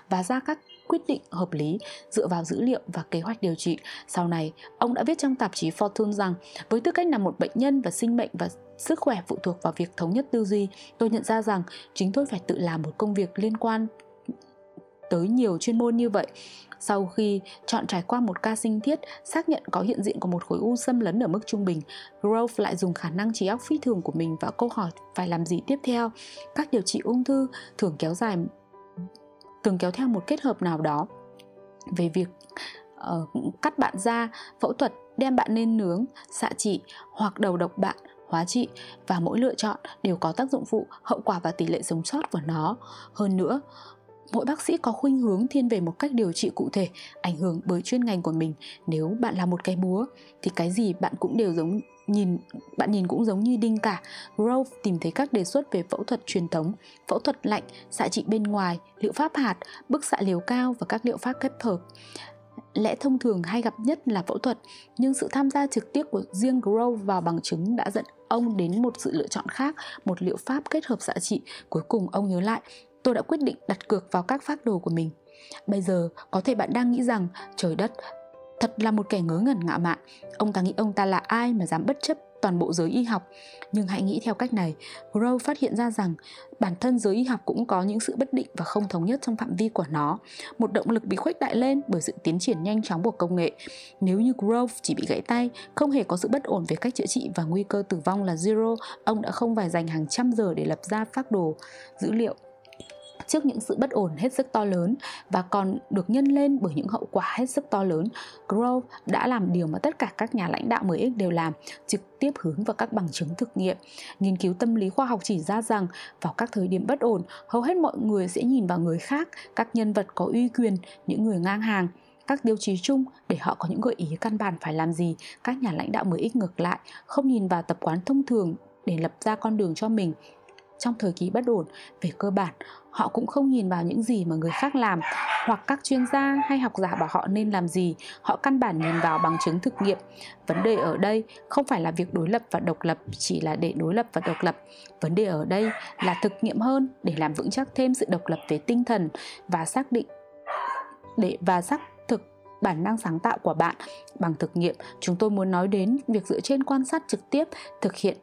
[SPEAKER 1] và ra các quyết định hợp lý dựa vào dữ liệu và kế hoạch điều trị. Sau này, ông đã viết trong tạp chí Fortune rằng với tư cách là một bệnh nhân và sinh mệnh và sức khỏe phụ thuộc vào việc thống nhất tư duy, tôi nhận ra rằng chính tôi phải tự làm một công việc liên quan tới nhiều chuyên môn như vậy sau khi chọn trải qua một ca sinh thiết xác nhận có hiện diện của một khối u xâm lấn ở mức trung bình, Grove lại dùng khả năng trí óc phi thường của mình vào câu hỏi phải làm gì tiếp theo. Các điều trị ung thư thường kéo dài thường kéo theo một kết hợp nào đó về việc uh, cắt bạn ra, phẫu thuật, đem bạn lên nướng, xạ trị hoặc đầu độc bạn hóa trị và mỗi lựa chọn đều có tác dụng phụ, hậu quả và tỷ lệ sống sót của nó. Hơn nữa, mỗi bác sĩ có khuynh hướng thiên về một cách điều trị cụ thể ảnh hưởng bởi chuyên ngành của mình nếu bạn là một cái búa thì cái gì bạn cũng đều giống nhìn, bạn nhìn cũng giống như đinh cả. Grove tìm thấy các đề xuất về phẫu thuật truyền thống, phẫu thuật lạnh, xạ trị bên ngoài, liệu pháp hạt, bức xạ liều cao và các liệu pháp kết hợp. Lẽ thông thường hay gặp nhất là phẫu thuật, nhưng sự tham gia trực tiếp của riêng Grove vào bằng chứng đã dẫn ông đến một sự lựa chọn khác, một liệu pháp kết hợp xạ trị. Cuối cùng ông nhớ lại, tôi đã quyết định đặt cược vào các phác đồ của mình. Bây giờ, có thể bạn đang nghĩ rằng, trời đất thật là một kẻ ngớ ngẩn ngạo mạn. Ông ta nghĩ ông ta là ai mà dám bất chấp toàn bộ giới y học. Nhưng hãy nghĩ theo cách này Grove phát hiện ra rằng bản thân giới y học cũng có những sự bất định và không thống nhất trong phạm vi của nó. Một động lực bị khuếch đại lên bởi sự tiến triển nhanh chóng của công nghệ. Nếu như Grove chỉ bị gãy tay, không hề có sự bất ổn về cách chữa trị và nguy cơ tử vong là zero, ông đã không phải dành hàng trăm giờ để lập ra phác đồ, dữ liệu trước những sự bất ổn hết sức to lớn và còn được nhân lên bởi những hậu quả hết sức to lớn, Grove đã làm điều mà tất cả các nhà lãnh đạo 10X đều làm, trực tiếp hướng vào các bằng chứng thực nghiệm. Nghiên cứu tâm lý khoa học chỉ ra rằng vào các thời điểm bất ổn, hầu hết mọi người sẽ nhìn vào người khác, các nhân vật có uy quyền, những người ngang hàng, các tiêu chí chung để họ có những gợi ý căn bản phải làm gì các nhà lãnh đạo mới ít ngược lại không nhìn vào tập quán thông thường để lập ra con đường cho mình trong thời kỳ bất ổn, về cơ bản, họ cũng không nhìn vào những gì mà người khác làm hoặc các chuyên gia hay học giả bảo họ nên làm gì. Họ căn bản nhìn vào bằng chứng thực nghiệm. Vấn đề ở đây không phải là việc đối lập và độc lập, chỉ là để đối lập và độc lập. Vấn đề ở đây là thực nghiệm hơn, để làm vững chắc thêm sự độc lập về tinh thần và xác định, để, và xác thực bản năng sáng tạo của bạn. Bằng thực nghiệm, chúng tôi muốn nói đến việc dựa trên quan sát trực tiếp thực hiện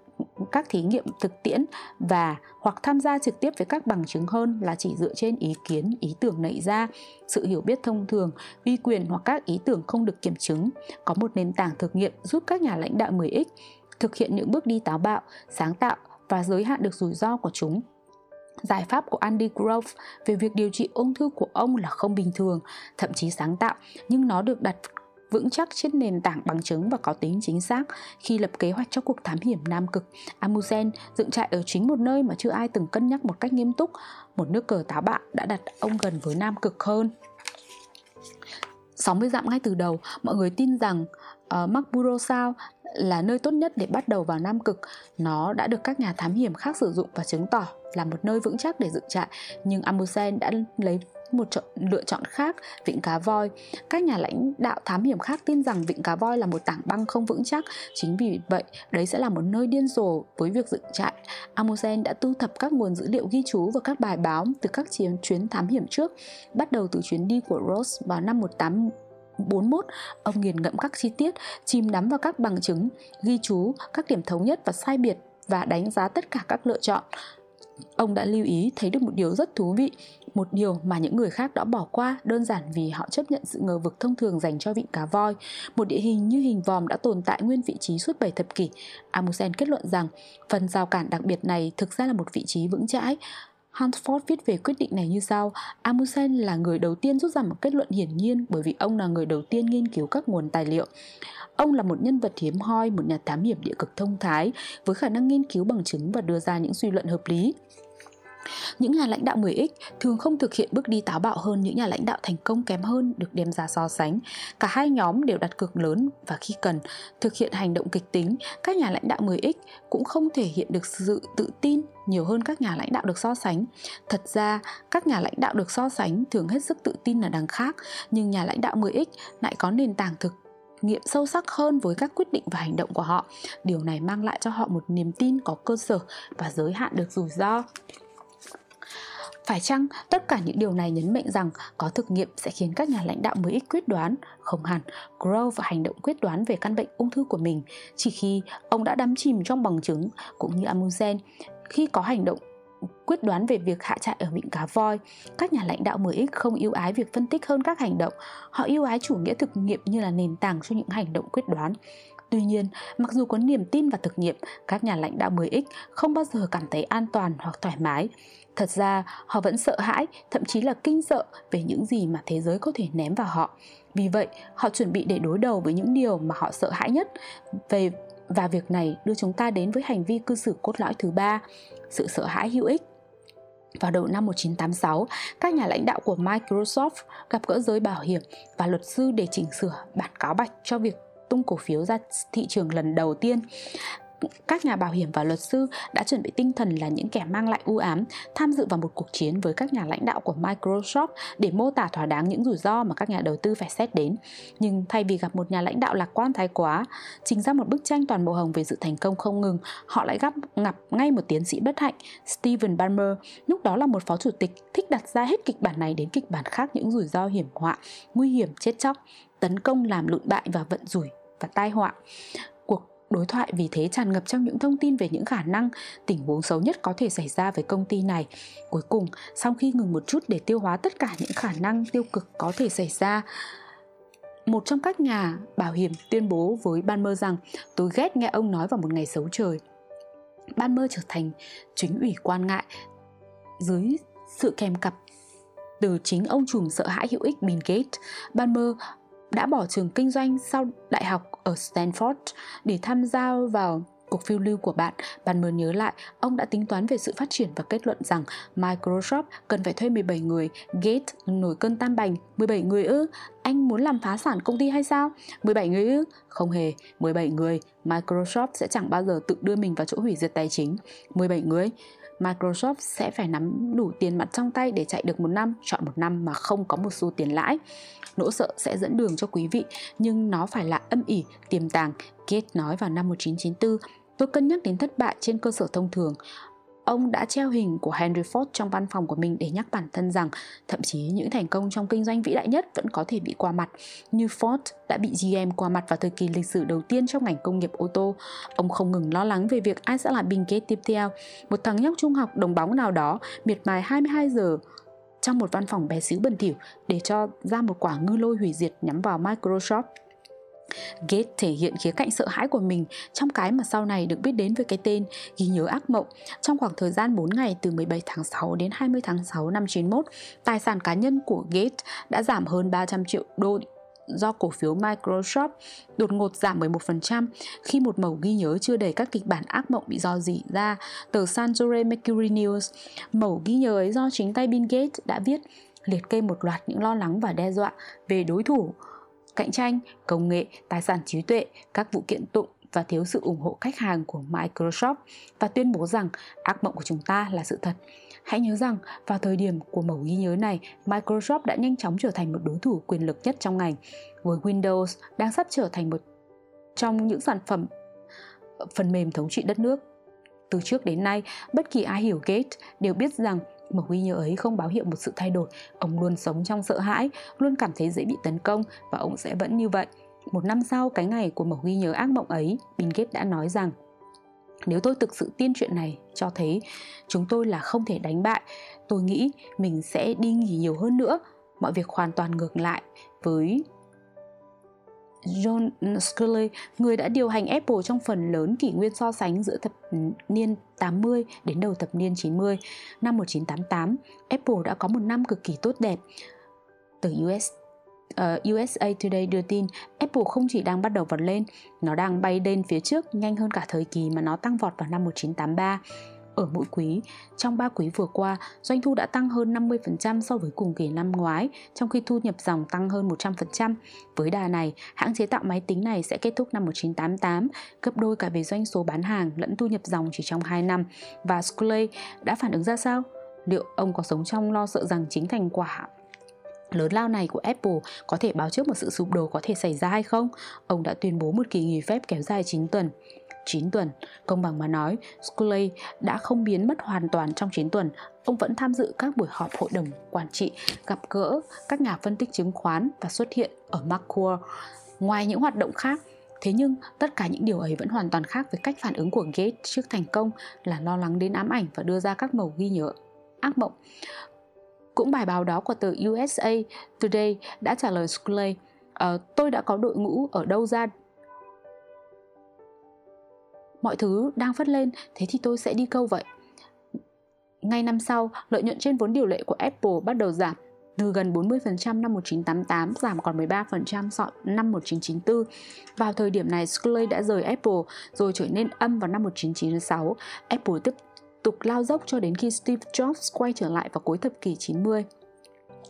[SPEAKER 1] các thí nghiệm thực tiễn và hoặc tham gia trực tiếp với các bằng chứng hơn là chỉ dựa trên ý kiến, ý tưởng nảy ra, sự hiểu biết thông thường, uy quyền hoặc các ý tưởng không được kiểm chứng. Có một nền tảng thực nghiệm giúp các nhà lãnh đạo 10X thực hiện những bước đi táo bạo, sáng tạo và giới hạn được rủi ro của chúng Giải pháp của Andy Grove về việc điều trị ung thư của ông là không bình thường, thậm chí sáng tạo, nhưng nó được đặt vững chắc trên nền tảng bằng chứng và có tính chính xác khi lập kế hoạch cho cuộc thám hiểm Nam Cực. Amusen dựng trại ở chính một nơi mà chưa ai từng cân nhắc một cách nghiêm túc. Một nước cờ táo bạo đã đặt ông gần với Nam Cực hơn. 60 dặm ngay từ đầu, mọi người tin rằng ờ, uh, Makburo sao là nơi tốt nhất để bắt đầu vào Nam Cực. Nó đã được các nhà thám hiểm khác sử dụng và chứng tỏ là một nơi vững chắc để dựng trại, nhưng Amusen đã lấy một chọn, lựa chọn khác vịnh cá voi. Các nhà lãnh đạo thám hiểm khác tin rằng vịnh cá voi là một tảng băng không vững chắc. Chính vì vậy đấy sẽ là một nơi điên rồ với việc dựng trại. Amundsen đã tu thập các nguồn dữ liệu ghi chú và các bài báo từ các chuyến, chuyến thám hiểm trước. Bắt đầu từ chuyến đi của Ross vào năm 18 41, ông nghiền ngẫm các chi tiết, chìm đắm vào các bằng chứng, ghi chú các điểm thống nhất và sai biệt và đánh giá tất cả các lựa chọn. Ông đã lưu ý thấy được một điều rất thú vị một điều mà những người khác đã bỏ qua đơn giản vì họ chấp nhận sự ngờ vực thông thường dành cho vịnh cá voi. Một địa hình như hình vòm đã tồn tại nguyên vị trí suốt 7 thập kỷ. Amusen kết luận rằng phần rào cản đặc biệt này thực ra là một vị trí vững chãi. Huntford viết về quyết định này như sau Amundsen là người đầu tiên rút ra một kết luận hiển nhiên bởi vì ông là người đầu tiên nghiên cứu các nguồn tài liệu. Ông là một nhân vật hiếm hoi, một nhà thám hiểm địa cực thông thái với khả năng nghiên cứu bằng chứng và đưa ra những suy luận hợp lý. Những nhà lãnh đạo 10X thường không thực hiện bước đi táo bạo hơn những nhà lãnh đạo thành công kém hơn được đem ra so sánh. Cả hai nhóm đều đặt cược lớn và khi cần thực hiện hành động kịch tính, các nhà lãnh đạo 10X cũng không thể hiện được sự tự tin nhiều hơn các nhà lãnh đạo được so sánh. Thật ra, các nhà lãnh đạo được so sánh thường hết sức tự tin là đằng khác, nhưng nhà lãnh đạo 10X lại có nền tảng thực nghiệm sâu sắc hơn với các quyết định và hành động của họ. Điều này mang lại cho họ một niềm tin có cơ sở và giới hạn được rủi ro. Phải chăng tất cả những điều này nhấn mạnh rằng có thực nghiệm sẽ khiến các nhà lãnh đạo mới ít quyết đoán? Không hẳn, Grove hành động quyết đoán về căn bệnh ung thư của mình chỉ khi ông đã đắm chìm trong bằng chứng cũng như Amundsen khi có hành động quyết đoán về việc hạ trại ở vịnh cá voi. Các nhà lãnh đạo mới không yêu ái việc phân tích hơn các hành động. Họ yêu ái chủ nghĩa thực nghiệm như là nền tảng cho những hành động quyết đoán. Tuy nhiên, mặc dù có niềm tin và thực nghiệm, các nhà lãnh đạo mới ích không bao giờ cảm thấy an toàn hoặc thoải mái. Thật ra, họ vẫn sợ hãi, thậm chí là kinh sợ về những gì mà thế giới có thể ném vào họ. Vì vậy, họ chuẩn bị để đối đầu với những điều mà họ sợ hãi nhất về và việc này đưa chúng ta đến với hành vi cư xử cốt lõi thứ ba, sự sợ hãi hữu ích. Vào đầu năm 1986, các nhà lãnh đạo của Microsoft gặp gỡ giới bảo hiểm và luật sư để chỉnh sửa bản cáo bạch cho việc tung cổ phiếu ra thị trường lần đầu tiên các nhà bảo hiểm và luật sư đã chuẩn bị tinh thần là những kẻ mang lại u ám tham dự vào một cuộc chiến với các nhà lãnh đạo của Microsoft để mô tả thỏa đáng những rủi ro mà các nhà đầu tư phải xét đến. Nhưng thay vì gặp một nhà lãnh đạo lạc quan thái quá, trình ra một bức tranh toàn màu hồng về sự thành công không ngừng, họ lại gặp ngập ngay một tiến sĩ bất hạnh, Stephen Ballmer, lúc đó là một phó chủ tịch thích đặt ra hết kịch bản này đến kịch bản khác những rủi ro hiểm họa, nguy hiểm chết chóc, tấn công làm lụn bại và vận rủi và tai họa. Đối thoại vì thế tràn ngập trong những thông tin về những khả năng, tình huống xấu nhất có thể xảy ra với công ty này. Cuối cùng, sau khi ngừng một chút để tiêu hóa tất cả những khả năng tiêu cực có thể xảy ra, một trong các nhà bảo hiểm tuyên bố với Ban Mơ rằng tôi ghét nghe ông nói vào một ngày xấu trời. Ban Mơ trở thành chính ủy quan ngại dưới sự kèm cặp từ chính ông trùm sợ hãi hữu ích Bill Gates. Ban Mơ đã bỏ trường kinh doanh sau đại học ở Stanford để tham gia vào cuộc phiêu lưu của bạn, bạn mới nhớ lại, ông đã tính toán về sự phát triển và kết luận rằng Microsoft cần phải thuê 17 người, Gates nổi cơn tam bành, 17 người ư? Anh muốn làm phá sản công ty hay sao? 17 người ư? Không hề, 17 người, Microsoft sẽ chẳng bao giờ tự đưa mình vào chỗ hủy diệt tài chính. 17 người, Microsoft sẽ phải nắm đủ tiền mặt trong tay để chạy được một năm, chọn một năm mà không có một xu tiền lãi. Nỗi sợ sẽ dẫn đường cho quý vị, nhưng nó phải là âm ỉ, tiềm tàng, Gates nói vào năm 1994. Tôi cân nhắc đến thất bại trên cơ sở thông thường. Ông đã treo hình của Henry Ford trong văn phòng của mình để nhắc bản thân rằng thậm chí những thành công trong kinh doanh vĩ đại nhất vẫn có thể bị qua mặt. Như Ford đã bị GM qua mặt vào thời kỳ lịch sử đầu tiên trong ngành công nghiệp ô tô. Ông không ngừng lo lắng về việc ai sẽ là bình kết tiếp theo. Một thằng nhóc trung học đồng bóng nào đó miệt mài 22 giờ trong một văn phòng bé xíu bẩn thỉu để cho ra một quả ngư lôi hủy diệt nhắm vào Microsoft. Gates thể hiện khía cạnh sợ hãi của mình trong cái mà sau này được biết đến với cái tên ghi nhớ ác mộng. Trong khoảng thời gian 4 ngày từ 17 tháng 6 đến 20 tháng 6 năm 91, tài sản cá nhân của Gates đã giảm hơn 300 triệu đô do cổ phiếu Microsoft đột ngột giảm 11% khi một mẩu ghi nhớ chưa đầy các kịch bản ác mộng bị do dỉ ra. Tờ San Jose Mercury News, mẩu ghi nhớ ấy do chính tay Bill Gates đã viết liệt kê một loạt những lo lắng và đe dọa về đối thủ cạnh tranh, công nghệ, tài sản trí tuệ, các vụ kiện tụng và thiếu sự ủng hộ khách hàng của Microsoft và tuyên bố rằng ác mộng của chúng ta là sự thật. Hãy nhớ rằng vào thời điểm của mẫu ghi nhớ này, Microsoft đã nhanh chóng trở thành một đối thủ quyền lực nhất trong ngành, với Windows đang sắp trở thành một trong những sản phẩm phần mềm thống trị đất nước. Từ trước đến nay, bất kỳ ai hiểu Gates đều biết rằng mà ghi nhớ ấy không báo hiệu một sự thay đổi, ông luôn sống trong sợ hãi, luôn cảm thấy dễ bị tấn công và ông sẽ vẫn như vậy. Một năm sau cái ngày của mẩu ghi nhớ ác mộng ấy, Bill Gates đã nói rằng nếu tôi thực sự tin chuyện này cho thấy chúng tôi là không thể đánh bại, tôi nghĩ mình sẽ đi nghỉ nhiều hơn nữa. Mọi việc hoàn toàn ngược lại với John Sculley, người đã điều hành Apple trong phần lớn kỷ nguyên so sánh giữa thập niên 80 đến đầu thập niên 90. Năm 1988, Apple đã có một năm cực kỳ tốt đẹp. Từ US uh, ờ, USA Today đưa tin Apple không chỉ đang bắt đầu vọt lên, nó đang bay lên phía trước nhanh hơn cả thời kỳ mà nó tăng vọt vào năm 1983 ở mỗi quý. Trong 3 quý vừa qua, doanh thu đã tăng hơn 50% so với cùng kỳ năm ngoái, trong khi thu nhập dòng tăng hơn 100%. Với đà này, hãng chế tạo máy tính này sẽ kết thúc năm 1988, gấp đôi cả về doanh số bán hàng lẫn thu nhập dòng chỉ trong 2 năm. Và Scully đã phản ứng ra sao? Liệu ông có sống trong lo sợ rằng chính thành quả lớn lao này của Apple có thể báo trước một sự sụp đổ có thể xảy ra hay không? Ông đã tuyên bố một kỳ nghỉ phép kéo dài 9 tuần. 9 tuần. Công bằng mà nói, Scully đã không biến mất hoàn toàn trong 9 tuần. Ông vẫn tham dự các buổi họp hội đồng quản trị, gặp gỡ các nhà phân tích chứng khoán và xuất hiện ở Macquarie. Ngoài những hoạt động khác, Thế nhưng tất cả những điều ấy vẫn hoàn toàn khác với cách phản ứng của Gates trước thành công là lo lắng đến ám ảnh và đưa ra các mẩu ghi nhớ ác mộng. Cũng bài báo đó của tờ USA Today đã trả lời Scully uh, tôi đã có đội ngũ ở đâu ra mọi thứ đang phất lên thế thì tôi sẽ đi câu vậy ngay năm sau lợi nhuận trên vốn điều lệ của Apple bắt đầu giảm từ gần 40% năm 1988 giảm còn 13% so năm 1994. Vào thời điểm này, Sculley đã rời Apple rồi trở nên âm vào năm 1996. Apple tiếp tục lao dốc cho đến khi Steve Jobs quay trở lại vào cuối thập kỷ 90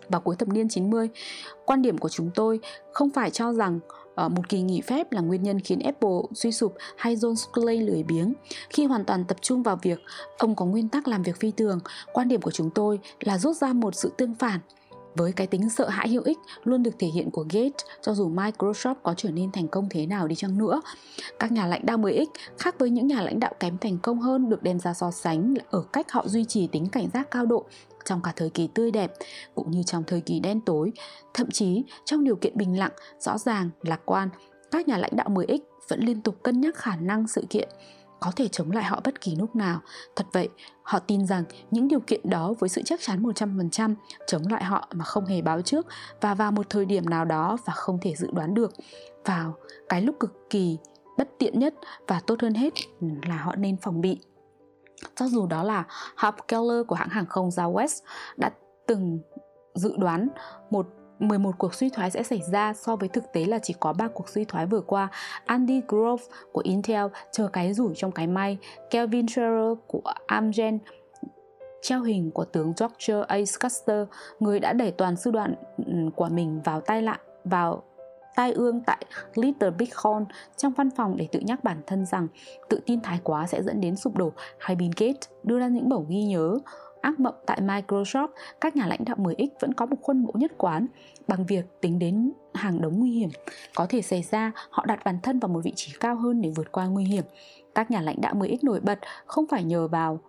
[SPEAKER 1] vào cuối thập niên 90. Quan điểm của chúng tôi không phải cho rằng Ờ, một kỳ nghỉ phép là nguyên nhân khiến Apple suy sụp hay John Sculley lười biếng. Khi hoàn toàn tập trung vào việc ông có nguyên tắc làm việc phi thường, quan điểm của chúng tôi là rút ra một sự tương phản với cái tính sợ hãi hữu ích luôn được thể hiện của Gates cho dù Microsoft có trở nên thành công thế nào đi chăng nữa. Các nhà lãnh đạo 10X khác với những nhà lãnh đạo kém thành công hơn được đem ra so sánh ở cách họ duy trì tính cảnh giác cao độ trong cả thời kỳ tươi đẹp cũng như trong thời kỳ đen tối, thậm chí trong điều kiện bình lặng, rõ ràng, lạc quan, các nhà lãnh đạo 10X vẫn liên tục cân nhắc khả năng sự kiện có thể chống lại họ bất kỳ lúc nào. Thật vậy, họ tin rằng những điều kiện đó với sự chắc chắn 100% chống lại họ mà không hề báo trước và vào một thời điểm nào đó và không thể dự đoán được. Vào cái lúc cực kỳ bất tiện nhất và tốt hơn hết là họ nên phòng bị. Cho dù đó là Hub Keller của hãng hàng không Southwest đã từng dự đoán một 11 cuộc suy thoái sẽ xảy ra so với thực tế là chỉ có 3 cuộc suy thoái vừa qua. Andy Grove của Intel chờ cái rủi trong cái may, Kelvin Scherer của Amgen treo hình của tướng George A. Custer, người đã đẩy toàn sư đoàn ừ, của mình vào tay lại vào tai ương tại Little Big Horn trong văn phòng để tự nhắc bản thân rằng tự tin thái quá sẽ dẫn đến sụp đổ hay Bill Gates đưa ra những bổng ghi nhớ ác mộng tại Microsoft, các nhà lãnh đạo 10X vẫn có một khuôn mẫu nhất quán bằng việc tính đến hàng đống nguy hiểm. Có thể xảy ra họ đặt bản thân vào một vị trí cao hơn để vượt qua nguy hiểm. Các nhà lãnh đạo 10X nổi bật không phải nhờ vào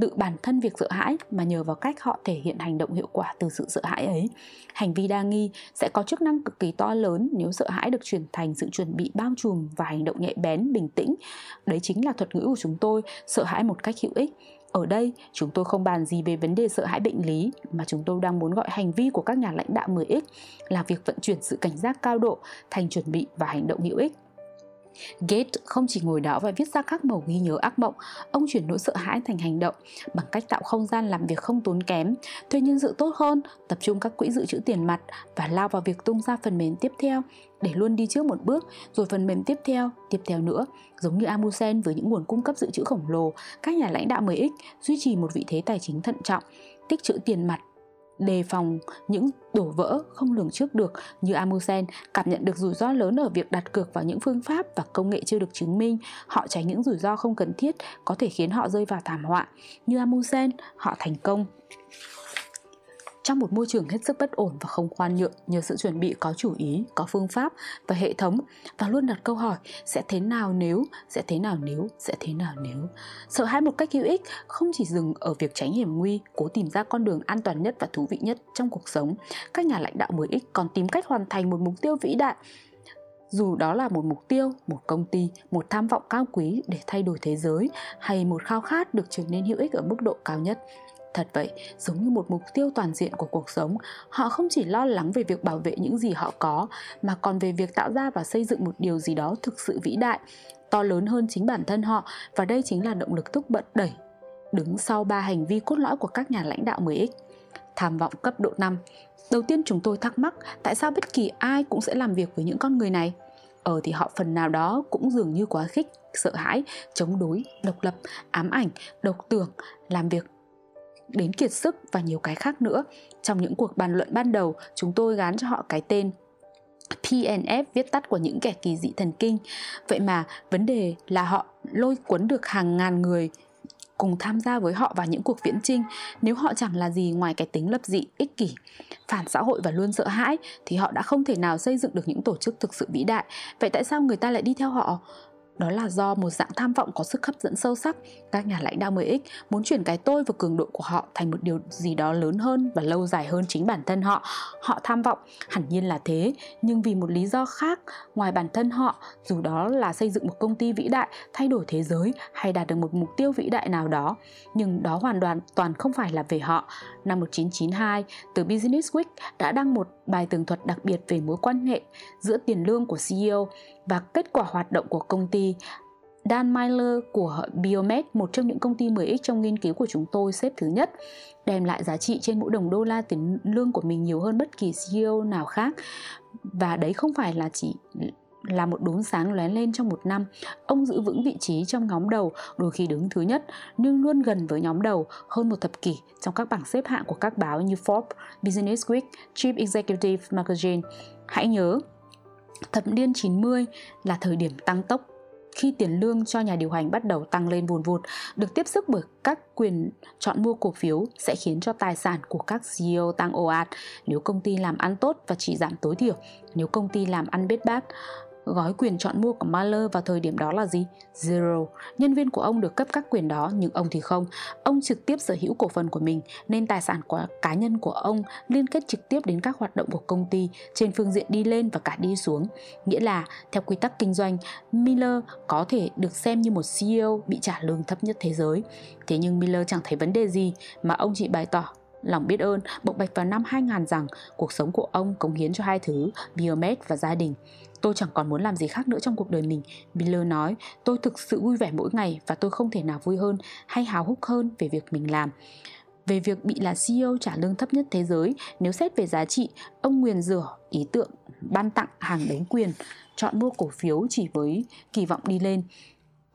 [SPEAKER 1] tự bản thân việc sợ hãi mà nhờ vào cách họ thể hiện hành động hiệu quả từ sự sợ hãi ấy. Hành vi đa nghi sẽ có chức năng cực kỳ to lớn nếu sợ hãi được chuyển thành sự chuẩn bị bao trùm và hành động nhạy bén, bình tĩnh. Đấy chính là thuật ngữ của chúng tôi, sợ hãi một cách hữu ích. Ở đây, chúng tôi không bàn gì về vấn đề sợ hãi bệnh lý mà chúng tôi đang muốn gọi hành vi của các nhà lãnh đạo 10X là việc vận chuyển sự cảnh giác cao độ thành chuẩn bị và hành động hữu ích. Gates không chỉ ngồi đó và viết ra các mẩu ghi nhớ ác mộng, ông chuyển nỗi sợ hãi thành hành động bằng cách tạo không gian làm việc không tốn kém, thuê nhân sự tốt hơn, tập trung các quỹ dự trữ tiền mặt và lao vào việc tung ra phần mềm tiếp theo để luôn đi trước một bước, rồi phần mềm tiếp theo, tiếp theo nữa. Giống như Amusen với những nguồn cung cấp dự trữ khổng lồ, các nhà lãnh đạo 10X duy trì một vị thế tài chính thận trọng, tích trữ tiền mặt đề phòng những đổ vỡ không lường trước được như Amusen cảm nhận được rủi ro lớn ở việc đặt cược vào những phương pháp và công nghệ chưa được chứng minh. Họ tránh những rủi ro không cần thiết có thể khiến họ rơi vào thảm họa. Như Amusen, họ thành công trong một môi trường hết sức bất ổn và không khoan nhượng nhờ sự chuẩn bị có chủ ý, có phương pháp và hệ thống và luôn đặt câu hỏi sẽ thế nào nếu, sẽ thế nào nếu, sẽ thế nào nếu. Sợ hãi một cách hữu ích không chỉ dừng ở việc tránh hiểm nguy, cố tìm ra con đường an toàn nhất và thú vị nhất trong cuộc sống. Các nhà lãnh đạo mới ích còn tìm cách hoàn thành một mục tiêu vĩ đại dù đó là một mục tiêu, một công ty, một tham vọng cao quý để thay đổi thế giới hay một khao khát được trở nên hữu ích ở mức độ cao nhất Thật vậy, giống như một mục tiêu toàn diện của cuộc sống, họ không chỉ lo lắng về việc bảo vệ những gì họ có, mà còn về việc tạo ra và xây dựng một điều gì đó thực sự vĩ đại, to lớn hơn chính bản thân họ và đây chính là động lực thúc bật đẩy đứng sau ba hành vi cốt lõi của các nhà lãnh đạo 10X. Tham vọng cấp độ 5. Đầu tiên chúng tôi thắc mắc tại sao bất kỳ ai cũng sẽ làm việc với những con người này. Ờ thì họ phần nào đó cũng dường như quá khích, sợ hãi, chống đối, độc lập, ám ảnh, độc tưởng, làm việc đến kiệt sức và nhiều cái khác nữa. Trong những cuộc bàn luận ban đầu, chúng tôi gán cho họ cái tên PNF viết tắt của những kẻ kỳ dị thần kinh. Vậy mà vấn đề là họ lôi cuốn được hàng ngàn người cùng tham gia với họ vào những cuộc viễn trinh nếu họ chẳng là gì ngoài cái tính lập dị ích kỷ phản xã hội và luôn sợ hãi thì họ đã không thể nào xây dựng được những tổ chức thực sự vĩ đại vậy tại sao người ta lại đi theo họ đó là do một dạng tham vọng có sức hấp dẫn sâu sắc. Các nhà lãnh đạo 10X muốn chuyển cái tôi và cường độ của họ thành một điều gì đó lớn hơn và lâu dài hơn chính bản thân họ. Họ tham vọng, hẳn nhiên là thế, nhưng vì một lý do khác ngoài bản thân họ, dù đó là xây dựng một công ty vĩ đại, thay đổi thế giới hay đạt được một mục tiêu vĩ đại nào đó, nhưng đó hoàn toàn toàn không phải là về họ. Năm 1992, tờ Business Week đã đăng một bài tường thuật đặc biệt về mối quan hệ giữa tiền lương của CEO và kết quả hoạt động của công ty. Dan Miller của Biomed, một trong những công ty 10X trong nghiên cứu của chúng tôi xếp thứ nhất, đem lại giá trị trên mỗi đồng đô la tiền lương của mình nhiều hơn bất kỳ CEO nào khác. Và đấy không phải là chỉ là một đốm sáng lóe lên trong một năm. Ông giữ vững vị trí trong nhóm đầu, đôi khi đứng thứ nhất, nhưng luôn gần với nhóm đầu hơn một thập kỷ trong các bảng xếp hạng của các báo như Forbes, Business Week, Chief Executive Magazine. Hãy nhớ, thập niên 90 là thời điểm tăng tốc khi tiền lương cho nhà điều hành bắt đầu tăng lên vùn vụt, được tiếp sức bởi các quyền chọn mua cổ phiếu sẽ khiến cho tài sản của các CEO tăng ồ ạt nếu công ty làm ăn tốt và chỉ giảm tối thiểu nếu công ty làm ăn bết bát Gói quyền chọn mua của Mahler vào thời điểm đó là gì? Zero. Nhân viên của ông được cấp các quyền đó nhưng ông thì không. Ông trực tiếp sở hữu cổ phần của mình nên tài sản của cá nhân của ông liên kết trực tiếp đến các hoạt động của công ty trên phương diện đi lên và cả đi xuống. Nghĩa là theo quy tắc kinh doanh, Miller có thể được xem như một CEO bị trả lương thấp nhất thế giới. Thế nhưng Miller chẳng thấy vấn đề gì mà ông chỉ bày tỏ Lòng biết ơn bộc bạch vào năm 2000 rằng cuộc sống của ông cống hiến cho hai thứ, Biomed và gia đình. Tôi chẳng còn muốn làm gì khác nữa trong cuộc đời mình. Miller nói, tôi thực sự vui vẻ mỗi ngày và tôi không thể nào vui hơn hay hào hức hơn về việc mình làm. Về việc bị là CEO trả lương thấp nhất thế giới, nếu xét về giá trị, ông nguyền rủa ý tưởng ban tặng hàng đánh quyền, chọn mua cổ phiếu chỉ với kỳ vọng đi lên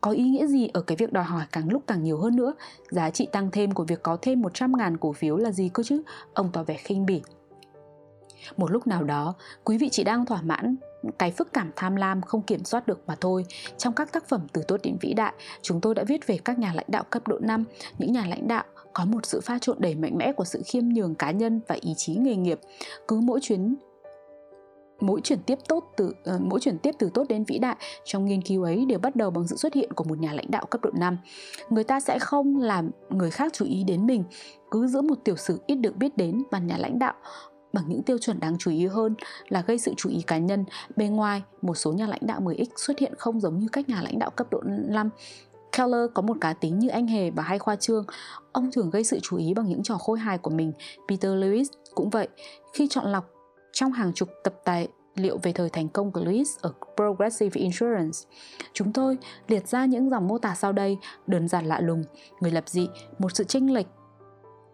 [SPEAKER 1] có ý nghĩa gì ở cái việc đòi hỏi càng lúc càng nhiều hơn nữa giá trị tăng thêm của việc có thêm 100.000 cổ phiếu là gì cơ chứ ông tỏ vẻ khinh bỉ một lúc nào đó quý vị chỉ đang thỏa mãn cái phức cảm tham lam không kiểm soát được mà thôi. Trong các tác phẩm từ tốt đến vĩ đại, chúng tôi đã viết về các nhà lãnh đạo cấp độ 5, những nhà lãnh đạo có một sự pha trộn đầy mạnh mẽ của sự khiêm nhường cá nhân và ý chí nghề nghiệp. Cứ mỗi chuyến mỗi chuyển tiếp tốt từ uh, mỗi chuyển tiếp từ tốt đến vĩ đại trong nghiên cứu ấy đều bắt đầu bằng sự xuất hiện của một nhà lãnh đạo cấp độ 5. Người ta sẽ không làm người khác chú ý đến mình, cứ giữ một tiểu sử ít được biết đến và nhà lãnh đạo bằng những tiêu chuẩn đáng chú ý hơn là gây sự chú ý cá nhân. Bên ngoài, một số nhà lãnh đạo 10X xuất hiện không giống như các nhà lãnh đạo cấp độ 5 Keller có một cá tính như anh hề và hay khoa trương. Ông thường gây sự chú ý bằng những trò khôi hài của mình. Peter Lewis cũng vậy. Khi chọn lọc trong hàng chục tập tài liệu về thời thành công của Lewis ở Progressive Insurance. Chúng tôi liệt ra những dòng mô tả sau đây, đơn giản lạ lùng, người lập dị, một sự chênh lệch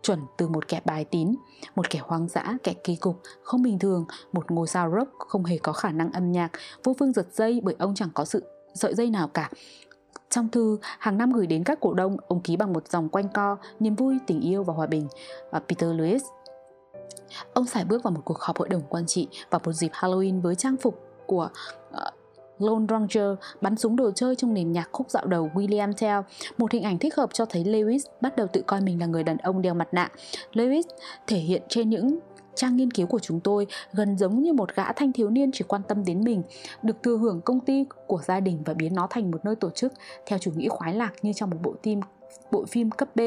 [SPEAKER 1] chuẩn từ một kẻ bài tín, một kẻ hoang dã, kẻ kỳ cục, không bình thường, một ngôi sao rock không hề có khả năng âm nhạc, vô phương giật dây bởi ông chẳng có sự sợi dây nào cả. Trong thư, hàng năm gửi đến các cổ đông, ông ký bằng một dòng quanh co, niềm vui, tình yêu và hòa bình. Và Peter Lewis Ông phải bước vào một cuộc họp hội đồng quản trị vào một dịp Halloween với trang phục của uh, Lone Ranger bắn súng đồ chơi trong nền nhạc khúc dạo đầu William Tell, một hình ảnh thích hợp cho thấy Lewis bắt đầu tự coi mình là người đàn ông đeo mặt nạ. Lewis thể hiện trên những trang nghiên cứu của chúng tôi gần giống như một gã thanh thiếu niên chỉ quan tâm đến mình, được thừa hưởng công ty của gia đình và biến nó thành một nơi tổ chức theo chủ nghĩa khoái lạc như trong một bộ phim bộ phim cấp B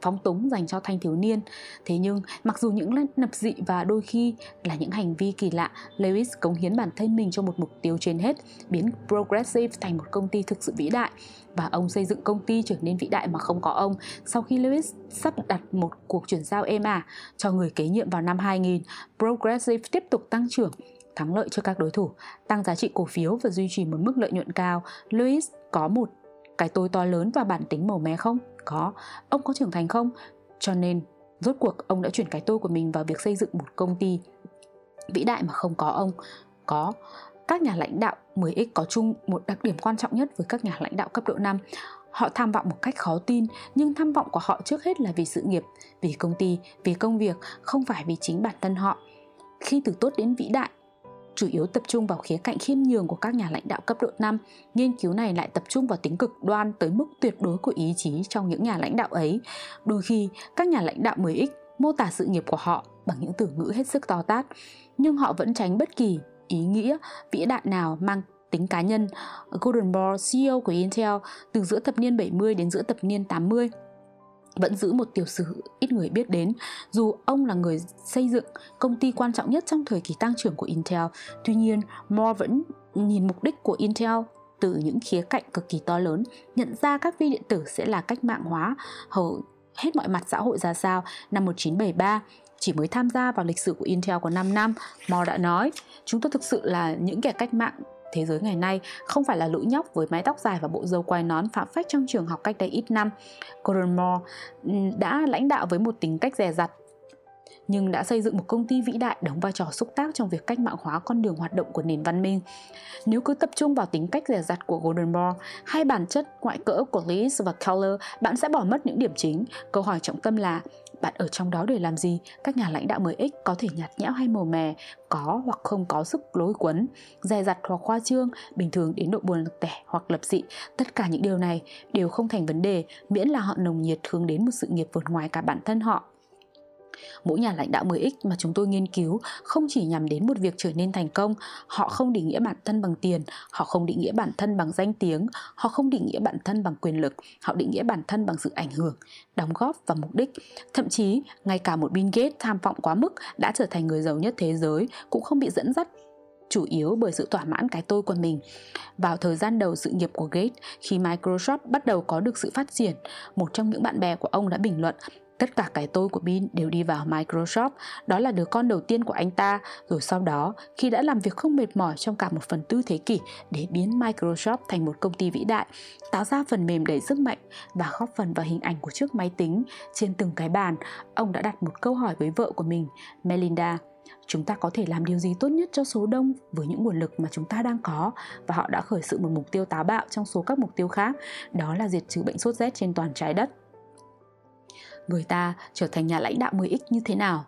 [SPEAKER 1] phóng túng dành cho thanh thiếu niên. Thế nhưng, mặc dù những nập dị và đôi khi là những hành vi kỳ lạ, Lewis cống hiến bản thân mình cho một mục tiêu trên hết, biến Progressive thành một công ty thực sự vĩ đại và ông xây dựng công ty trở nên vĩ đại mà không có ông sau khi Lewis sắp đặt một cuộc chuyển giao êm ả cho người kế nhiệm vào năm 2000. Progressive tiếp tục tăng trưởng thắng lợi cho các đối thủ, tăng giá trị cổ phiếu và duy trì một mức lợi nhuận cao. Lewis có một cái tôi to lớn và bản tính màu mè không? Có. Ông có trưởng thành không? Cho nên, rốt cuộc ông đã chuyển cái tôi của mình vào việc xây dựng một công ty vĩ đại mà không có ông. Có. Các nhà lãnh đạo 10X có chung một đặc điểm quan trọng nhất với các nhà lãnh đạo cấp độ 5. Họ tham vọng một cách khó tin, nhưng tham vọng của họ trước hết là vì sự nghiệp, vì công ty, vì công việc, không phải vì chính bản thân họ. Khi từ tốt đến vĩ đại, chủ yếu tập trung vào khía cạnh khiêm nhường của các nhà lãnh đạo cấp độ 5. Nghiên cứu này lại tập trung vào tính cực đoan tới mức tuyệt đối của ý chí trong những nhà lãnh đạo ấy. Đôi khi, các nhà lãnh đạo 10X mô tả sự nghiệp của họ bằng những từ ngữ hết sức to tát, nhưng họ vẫn tránh bất kỳ ý nghĩa vĩ đại nào mang tính cá nhân. Gordon Moore, CEO của Intel, từ giữa thập niên 70 đến giữa thập niên 80, vẫn giữ một tiểu sử ít người biết đến dù ông là người xây dựng công ty quan trọng nhất trong thời kỳ tăng trưởng của Intel. Tuy nhiên, Moore vẫn nhìn mục đích của Intel từ những khía cạnh cực kỳ to lớn, nhận ra các vi điện tử sẽ là cách mạng hóa hầu hết mọi mặt xã hội ra sao. Năm 1973, chỉ mới tham gia vào lịch sử của Intel có 5 năm, Moore đã nói, chúng tôi thực sự là những kẻ cách mạng thế giới ngày nay không phải là lũ nhóc với mái tóc dài và bộ râu quai nón phạm phách trong trường học cách đây ít năm. Gordon Moore đã lãnh đạo với một tính cách dè dặt nhưng đã xây dựng một công ty vĩ đại đóng vai trò xúc tác trong việc cách mạng hóa con đường hoạt động của nền văn minh. Nếu cứ tập trung vào tính cách dè dặt của Golden Moore hay bản chất ngoại cỡ của Lewis và Keller, bạn sẽ bỏ mất những điểm chính. Câu hỏi trọng tâm là bạn ở trong đó để làm gì? Các nhà lãnh đạo mới x có thể nhạt nhẽo hay mồm mè, có hoặc không có sức lối quấn, dè dặt hoặc khoa trương, bình thường đến độ buồn tẻ hoặc lập dị. Tất cả những điều này đều không thành vấn đề miễn là họ nồng nhiệt hướng đến một sự nghiệp vượt ngoài cả bản thân họ. Mỗi nhà lãnh đạo 10X mà chúng tôi nghiên cứu không chỉ nhằm đến một việc trở nên thành công, họ không định nghĩa bản thân bằng tiền, họ không định nghĩa bản thân bằng danh tiếng, họ không định nghĩa bản thân bằng quyền lực, họ định nghĩa bản thân bằng sự ảnh hưởng, đóng góp và mục đích. Thậm chí, ngay cả một Bill Gates tham vọng quá mức đã trở thành người giàu nhất thế giới cũng không bị dẫn dắt chủ yếu bởi sự thỏa mãn cái tôi của mình. Vào thời gian đầu sự nghiệp của Gates, khi Microsoft bắt đầu có được sự phát triển, một trong những bạn bè của ông đã bình luận Tất cả cái tôi của Bin đều đi vào Microsoft, đó là đứa con đầu tiên của anh ta, rồi sau đó, khi đã làm việc không mệt mỏi trong cả một phần tư thế kỷ để biến Microsoft thành một công ty vĩ đại, tạo ra phần mềm đầy sức mạnh và góp phần vào hình ảnh của chiếc máy tính trên từng cái bàn, ông đã đặt một câu hỏi với vợ của mình, Melinda. Chúng ta có thể làm điều gì tốt nhất cho số đông với những nguồn lực mà chúng ta đang có? Và họ đã khởi sự một mục tiêu táo bạo trong số các mục tiêu khác, đó là diệt trừ bệnh sốt rét trên toàn trái đất người ta trở thành nhà lãnh đạo 10X như thế nào?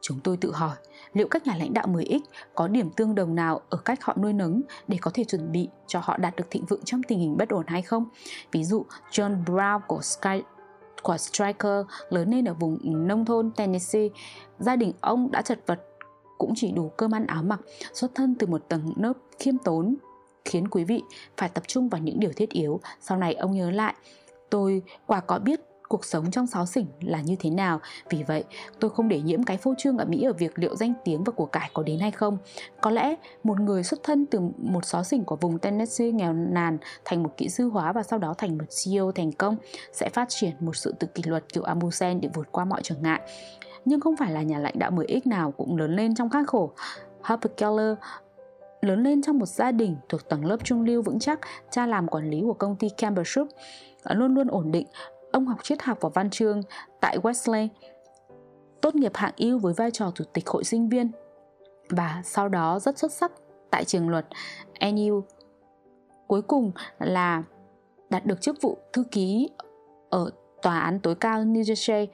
[SPEAKER 1] Chúng tôi tự hỏi, liệu các nhà lãnh đạo 10X có điểm tương đồng nào ở cách họ nuôi nấng để có thể chuẩn bị cho họ đạt được thịnh vượng trong tình hình bất ổn hay không? Ví dụ, John Brown của Sky của Striker lớn lên ở vùng nông thôn Tennessee, gia đình ông đã chật vật cũng chỉ đủ cơm ăn áo mặc, xuất thân từ một tầng lớp khiêm tốn khiến quý vị phải tập trung vào những điều thiết yếu. Sau này ông nhớ lại, tôi quả có biết cuộc sống trong xáo xỉnh là như thế nào. Vì vậy tôi không để nhiễm cái phô trương ở mỹ ở việc liệu danh tiếng và của cải có đến hay không. Có lẽ một người xuất thân từ một xó xỉnh của vùng tennessee nghèo nàn thành một kỹ sư hóa và sau đó thành một ceo thành công sẽ phát triển một sự tự kỷ luật kiểu amusen để vượt qua mọi trở ngại. Nhưng không phải là nhà lãnh đạo 10X nào cũng lớn lên trong khắc khổ. Harper Keller lớn lên trong một gia đình thuộc tầng lớp trung lưu vững chắc, cha làm quản lý của công ty Campbell Soup, luôn luôn ổn định Ông học triết học và văn chương tại Wesley, tốt nghiệp hạng ưu với vai trò chủ tịch hội sinh viên và sau đó rất xuất sắc tại trường luật NU. Cuối cùng là đạt được chức vụ thư ký ở tòa án tối cao New Jersey.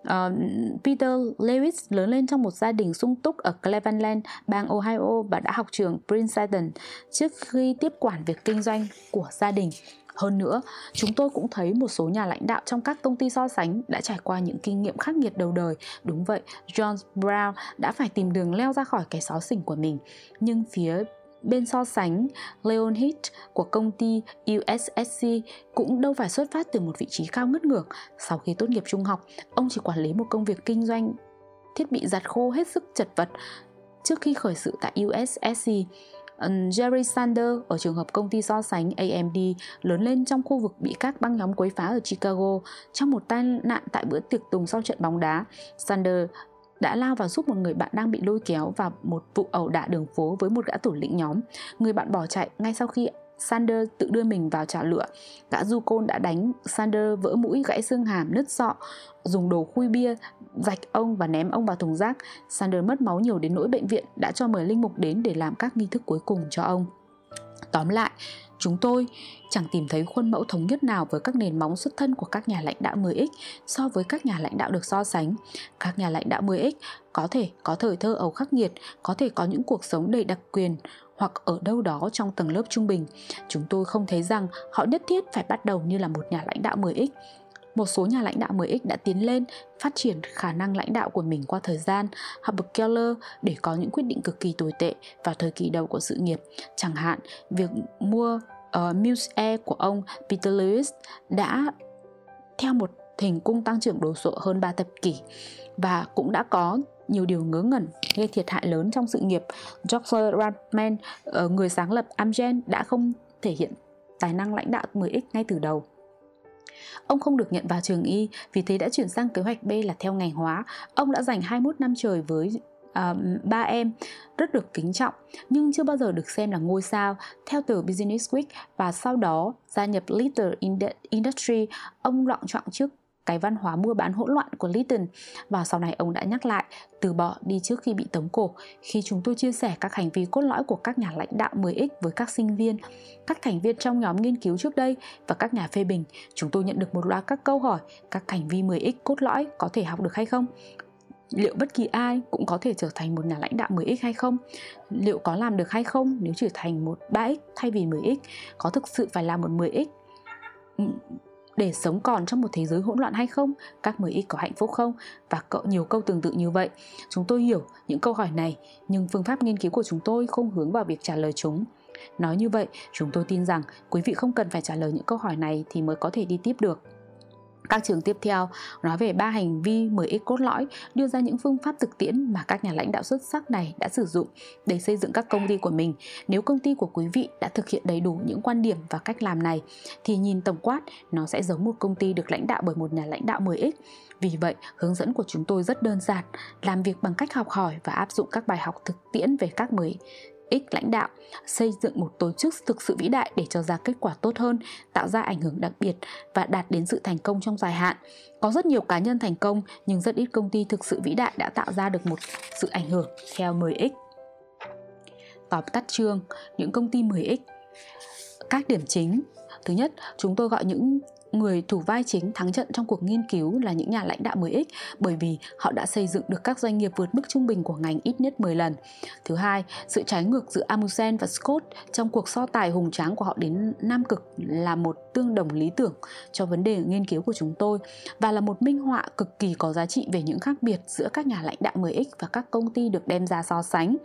[SPEAKER 1] Uh, Peter Lewis lớn lên trong một gia đình sung túc ở Cleveland, bang Ohio và đã học trường Princeton trước khi tiếp quản việc kinh doanh của gia đình. Hơn nữa, chúng tôi cũng thấy một số nhà lãnh đạo trong các công ty so sánh đã trải qua những kinh nghiệm khắc nghiệt đầu đời. Đúng vậy, John Brown đã phải tìm đường leo ra khỏi cái xó xỉnh của mình. Nhưng phía bên so sánh, Leon Heath của công ty USSC cũng đâu phải xuất phát từ một vị trí cao ngất ngược Sau khi tốt nghiệp trung học, ông chỉ quản lý một công việc kinh doanh thiết bị giặt khô hết sức chật vật trước khi khởi sự tại USSC. Jerry Sander ở trường hợp công ty so sánh AMD lớn lên trong khu vực bị các băng nhóm quấy phá ở Chicago trong một tai nạn tại bữa tiệc tùng sau trận bóng đá. Sander đã lao vào giúp một người bạn đang bị lôi kéo vào một vụ ẩu đả đường phố với một gã thủ lĩnh nhóm. Người bạn bỏ chạy ngay sau khi Sander tự đưa mình vào trả lửa. Gã du côn đã đánh Sander vỡ mũi gãy xương hàm nứt sọ, dùng đồ khui bia rạch ông và ném ông vào thùng rác. Sander mất máu nhiều đến nỗi bệnh viện đã cho mời linh mục đến để làm các nghi thức cuối cùng cho ông. Tóm lại, chúng tôi chẳng tìm thấy khuôn mẫu thống nhất nào với các nền móng xuất thân của các nhà lãnh đạo 10X so với các nhà lãnh đạo được so sánh. Các nhà lãnh đạo 10X có thể có thời thơ ấu khắc nghiệt, có thể có những cuộc sống đầy đặc quyền hoặc ở đâu đó trong tầng lớp trung bình. Chúng tôi không thấy rằng họ nhất thiết phải bắt đầu như là một nhà lãnh đạo 10X một số nhà lãnh đạo 10X đã tiến lên phát triển khả năng lãnh đạo của mình qua thời gian. Herbert Keller để có những quyết định cực kỳ tồi tệ vào thời kỳ đầu của sự nghiệp. Chẳng hạn, việc mua uh, Muse Air của ông Peter Lewis đã theo một hình cung tăng trưởng đồ sộ hơn 3 thập kỷ và cũng đã có nhiều điều ngớ ngẩn gây thiệt hại lớn trong sự nghiệp. George Ratman, ờ, người sáng lập Amgen đã không thể hiện tài năng lãnh đạo 10X ngay từ đầu. Ông không được nhận vào trường y, vì thế đã chuyển sang kế hoạch B là theo ngành hóa. Ông đã dành 21 năm trời với uh, ba em rất được kính trọng nhưng chưa bao giờ được xem là ngôi sao theo tờ Business Week và sau đó gia nhập Little Industry ông loạn trọng trước cái văn hóa mua bán hỗn loạn của Lytton và sau này ông đã nhắc lại từ bỏ đi trước khi bị tống cổ khi chúng tôi chia sẻ các hành vi cốt lõi của các nhà lãnh đạo 10X với các sinh viên, các thành viên trong nhóm nghiên cứu trước đây và các nhà phê bình. Chúng tôi nhận được một loạt các câu hỏi các hành vi 10X cốt lõi có thể học được hay không? liệu bất kỳ ai cũng có thể trở thành một nhà lãnh đạo 10x hay không? Liệu có làm được hay không nếu trở thành một 3x thay vì 10x? Có thực sự phải là một 10x? Để sống còn trong một thế giới hỗn loạn hay không? Các mới ít có hạnh phúc không? Và cậu nhiều câu tương tự như vậy. Chúng tôi hiểu những câu hỏi này, nhưng phương pháp nghiên cứu của chúng tôi không hướng vào việc trả lời chúng. Nói như vậy, chúng tôi tin rằng quý vị không cần phải trả lời những câu hỏi này thì mới có thể đi tiếp được các trường tiếp theo nói về ba hành vi 10x cốt lõi đưa ra những phương pháp thực tiễn mà các nhà lãnh đạo xuất sắc này đã sử dụng để xây dựng các công ty của mình. Nếu công ty của quý vị đã thực hiện đầy đủ những quan điểm và cách làm này thì nhìn tổng quát nó sẽ giống một công ty được lãnh đạo bởi một nhà lãnh đạo 10x. Vì vậy, hướng dẫn của chúng tôi rất đơn giản, làm việc bằng cách học hỏi và áp dụng các bài học thực tiễn về các 10 X lãnh đạo xây dựng một tổ chức thực sự vĩ đại để cho ra kết quả tốt hơn, tạo ra ảnh hưởng đặc biệt và đạt đến sự thành công trong dài hạn. Có rất nhiều cá nhân thành công nhưng rất ít công ty thực sự vĩ đại đã tạo ra được một sự ảnh hưởng theo 10X. Tóm tắt chương, những công ty 10X các điểm chính Thứ nhất, chúng tôi gọi những người thủ vai chính thắng trận trong cuộc nghiên cứu là những nhà lãnh đạo 10X bởi vì họ đã xây dựng được các doanh nghiệp vượt mức trung bình của ngành ít nhất 10 lần. Thứ hai, sự trái ngược giữa Amundsen và Scott trong cuộc so tài hùng tráng của họ đến Nam Cực là một tương đồng lý tưởng cho vấn đề nghiên cứu của chúng tôi và là một minh họa cực kỳ có giá trị về những khác biệt giữa các nhà lãnh đạo 10X và các công ty được đem ra so sánh.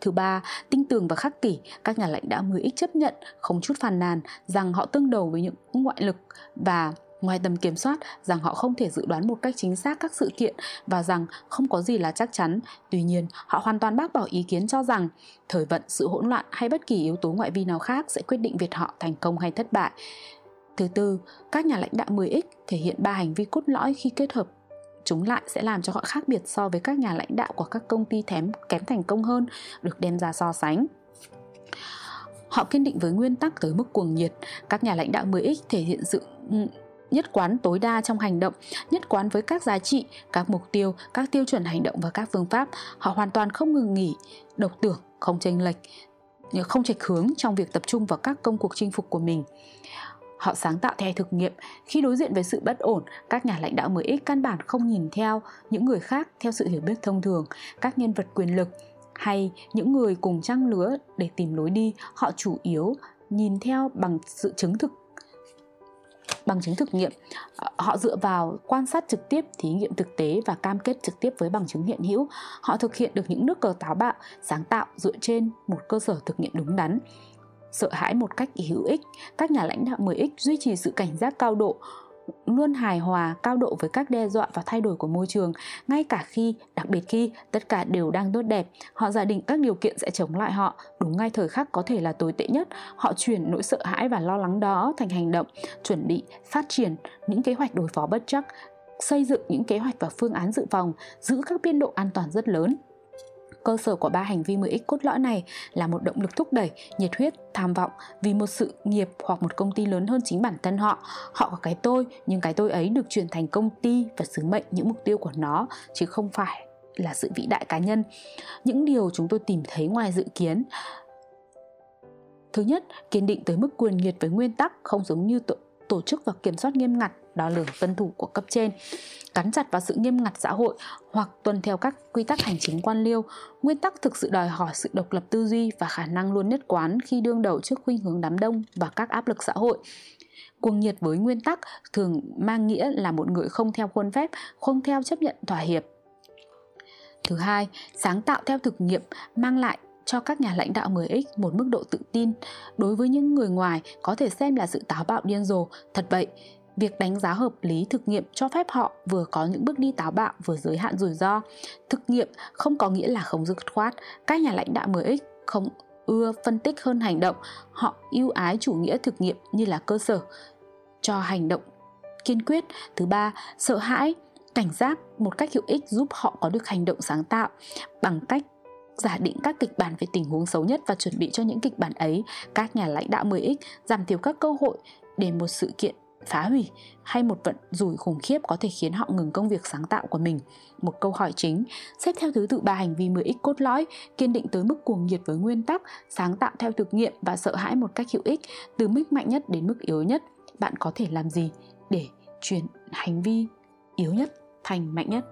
[SPEAKER 1] Thứ ba, tinh tường và khắc kỷ, các nhà lãnh đạo 10X chấp nhận không chút phàn nàn rằng họ tương đầu với những ngoại lực và ngoài tầm kiểm soát rằng họ không thể dự đoán một cách chính xác các sự kiện và rằng không có gì là chắc chắn. Tuy nhiên, họ hoàn toàn bác bỏ ý kiến cho rằng thời vận, sự hỗn loạn hay bất kỳ yếu tố ngoại vi nào khác sẽ quyết định việc họ thành công hay thất bại. Thứ tư, các nhà lãnh đạo 10X thể hiện ba hành vi cốt lõi khi kết hợp chúng lại sẽ làm cho họ khác biệt so với các nhà lãnh đạo của các công ty thém kém thành công hơn được đem ra so sánh. Họ kiên định với nguyên tắc tới mức cuồng nhiệt. Các nhà lãnh đạo 10X thể hiện sự ừ, nhất quán tối đa trong hành động, nhất quán với các giá trị, các mục tiêu, các tiêu chuẩn hành động và các phương pháp. Họ hoàn toàn không ngừng nghỉ, độc tưởng, không chênh lệch, không chệch hướng trong việc tập trung vào các công cuộc chinh phục của mình. Họ sáng tạo theo thực nghiệm. Khi đối diện với sự bất ổn, các nhà lãnh đạo mới x căn bản không nhìn theo những người khác theo sự hiểu biết thông thường, các nhân vật quyền lực, hay những người cùng trang lứa để tìm lối đi. Họ chủ yếu nhìn theo bằng sự chứng thực bằng chứng thực nghiệm. Họ dựa vào quan sát trực tiếp thí nghiệm thực tế và cam kết trực tiếp với bằng chứng hiện hữu. Họ thực hiện được những nước cờ táo bạo sáng tạo dựa trên một cơ sở thực nghiệm đúng đắn sợ hãi một cách hữu ích. Các nhà lãnh đạo 10x duy trì sự cảnh giác cao độ, luôn hài hòa cao độ với các đe dọa và thay đổi của môi trường. Ngay cả khi, đặc biệt khi tất cả đều đang tốt đẹp, họ giả định các điều kiện sẽ chống lại họ. Đúng ngay thời khắc có thể là tồi tệ nhất, họ chuyển nỗi sợ hãi và lo lắng đó thành hành động, chuẩn bị phát triển những kế hoạch đối phó bất chắc, xây dựng những kế hoạch và phương án dự phòng, giữ các biên độ an toàn rất lớn. Cơ sở của ba hành vi 10x cốt lõi này là một động lực thúc đẩy, nhiệt huyết, tham vọng vì một sự nghiệp hoặc một công ty lớn hơn chính bản thân họ. Họ có cái tôi, nhưng cái tôi ấy được chuyển thành công ty và sứ mệnh những mục tiêu của nó chứ không phải là sự vĩ đại cá nhân. Những điều chúng tôi tìm thấy ngoài dự kiến Thứ nhất, kiên định tới mức quyền nhiệt với nguyên tắc không giống như tổ, tổ chức và kiểm soát nghiêm ngặt đo lường tuân thủ của cấp trên cắn chặt vào sự nghiêm ngặt xã hội hoặc tuân theo các quy tắc hành chính quan liêu. Nguyên tắc thực sự đòi hỏi sự độc lập tư duy và khả năng luôn nhất quán khi đương đầu trước khuynh hướng đám đông và các áp lực xã hội. Cuồng nhiệt với nguyên tắc thường mang nghĩa là một người không theo khuôn phép không theo chấp nhận thỏa hiệp. Thứ hai sáng tạo theo thực nghiệm mang lại cho các nhà lãnh đạo 10X một mức độ tự tin. Đối với những người ngoài có thể xem là sự táo bạo điên rồ. Thật vậy, việc đánh giá hợp lý thực nghiệm cho phép họ vừa có những bước đi táo bạo vừa giới hạn rủi ro. Thực nghiệm không có nghĩa là không dứt khoát. Các nhà lãnh đạo 10X không ưa phân tích hơn hành động, họ ưu ái chủ nghĩa thực nghiệm như là cơ sở cho hành động kiên quyết. Thứ ba, sợ hãi, cảnh giác một cách hữu ích giúp họ có được hành động sáng tạo bằng cách giả định các kịch bản về tình huống xấu nhất và chuẩn bị cho những kịch bản ấy, các nhà lãnh đạo 10X giảm thiểu các cơ hội để một sự kiện phá hủy hay một vận rủi khủng khiếp có thể khiến họ ngừng công việc sáng tạo của mình. Một câu hỏi chính, xếp theo thứ tự ba hành vi 10x cốt lõi, kiên định tới mức cuồng nhiệt với nguyên tắc, sáng tạo theo thực nghiệm và sợ hãi một cách hữu ích, từ mức mạnh nhất đến mức yếu nhất, bạn có thể làm gì để chuyển hành vi yếu nhất thành mạnh nhất?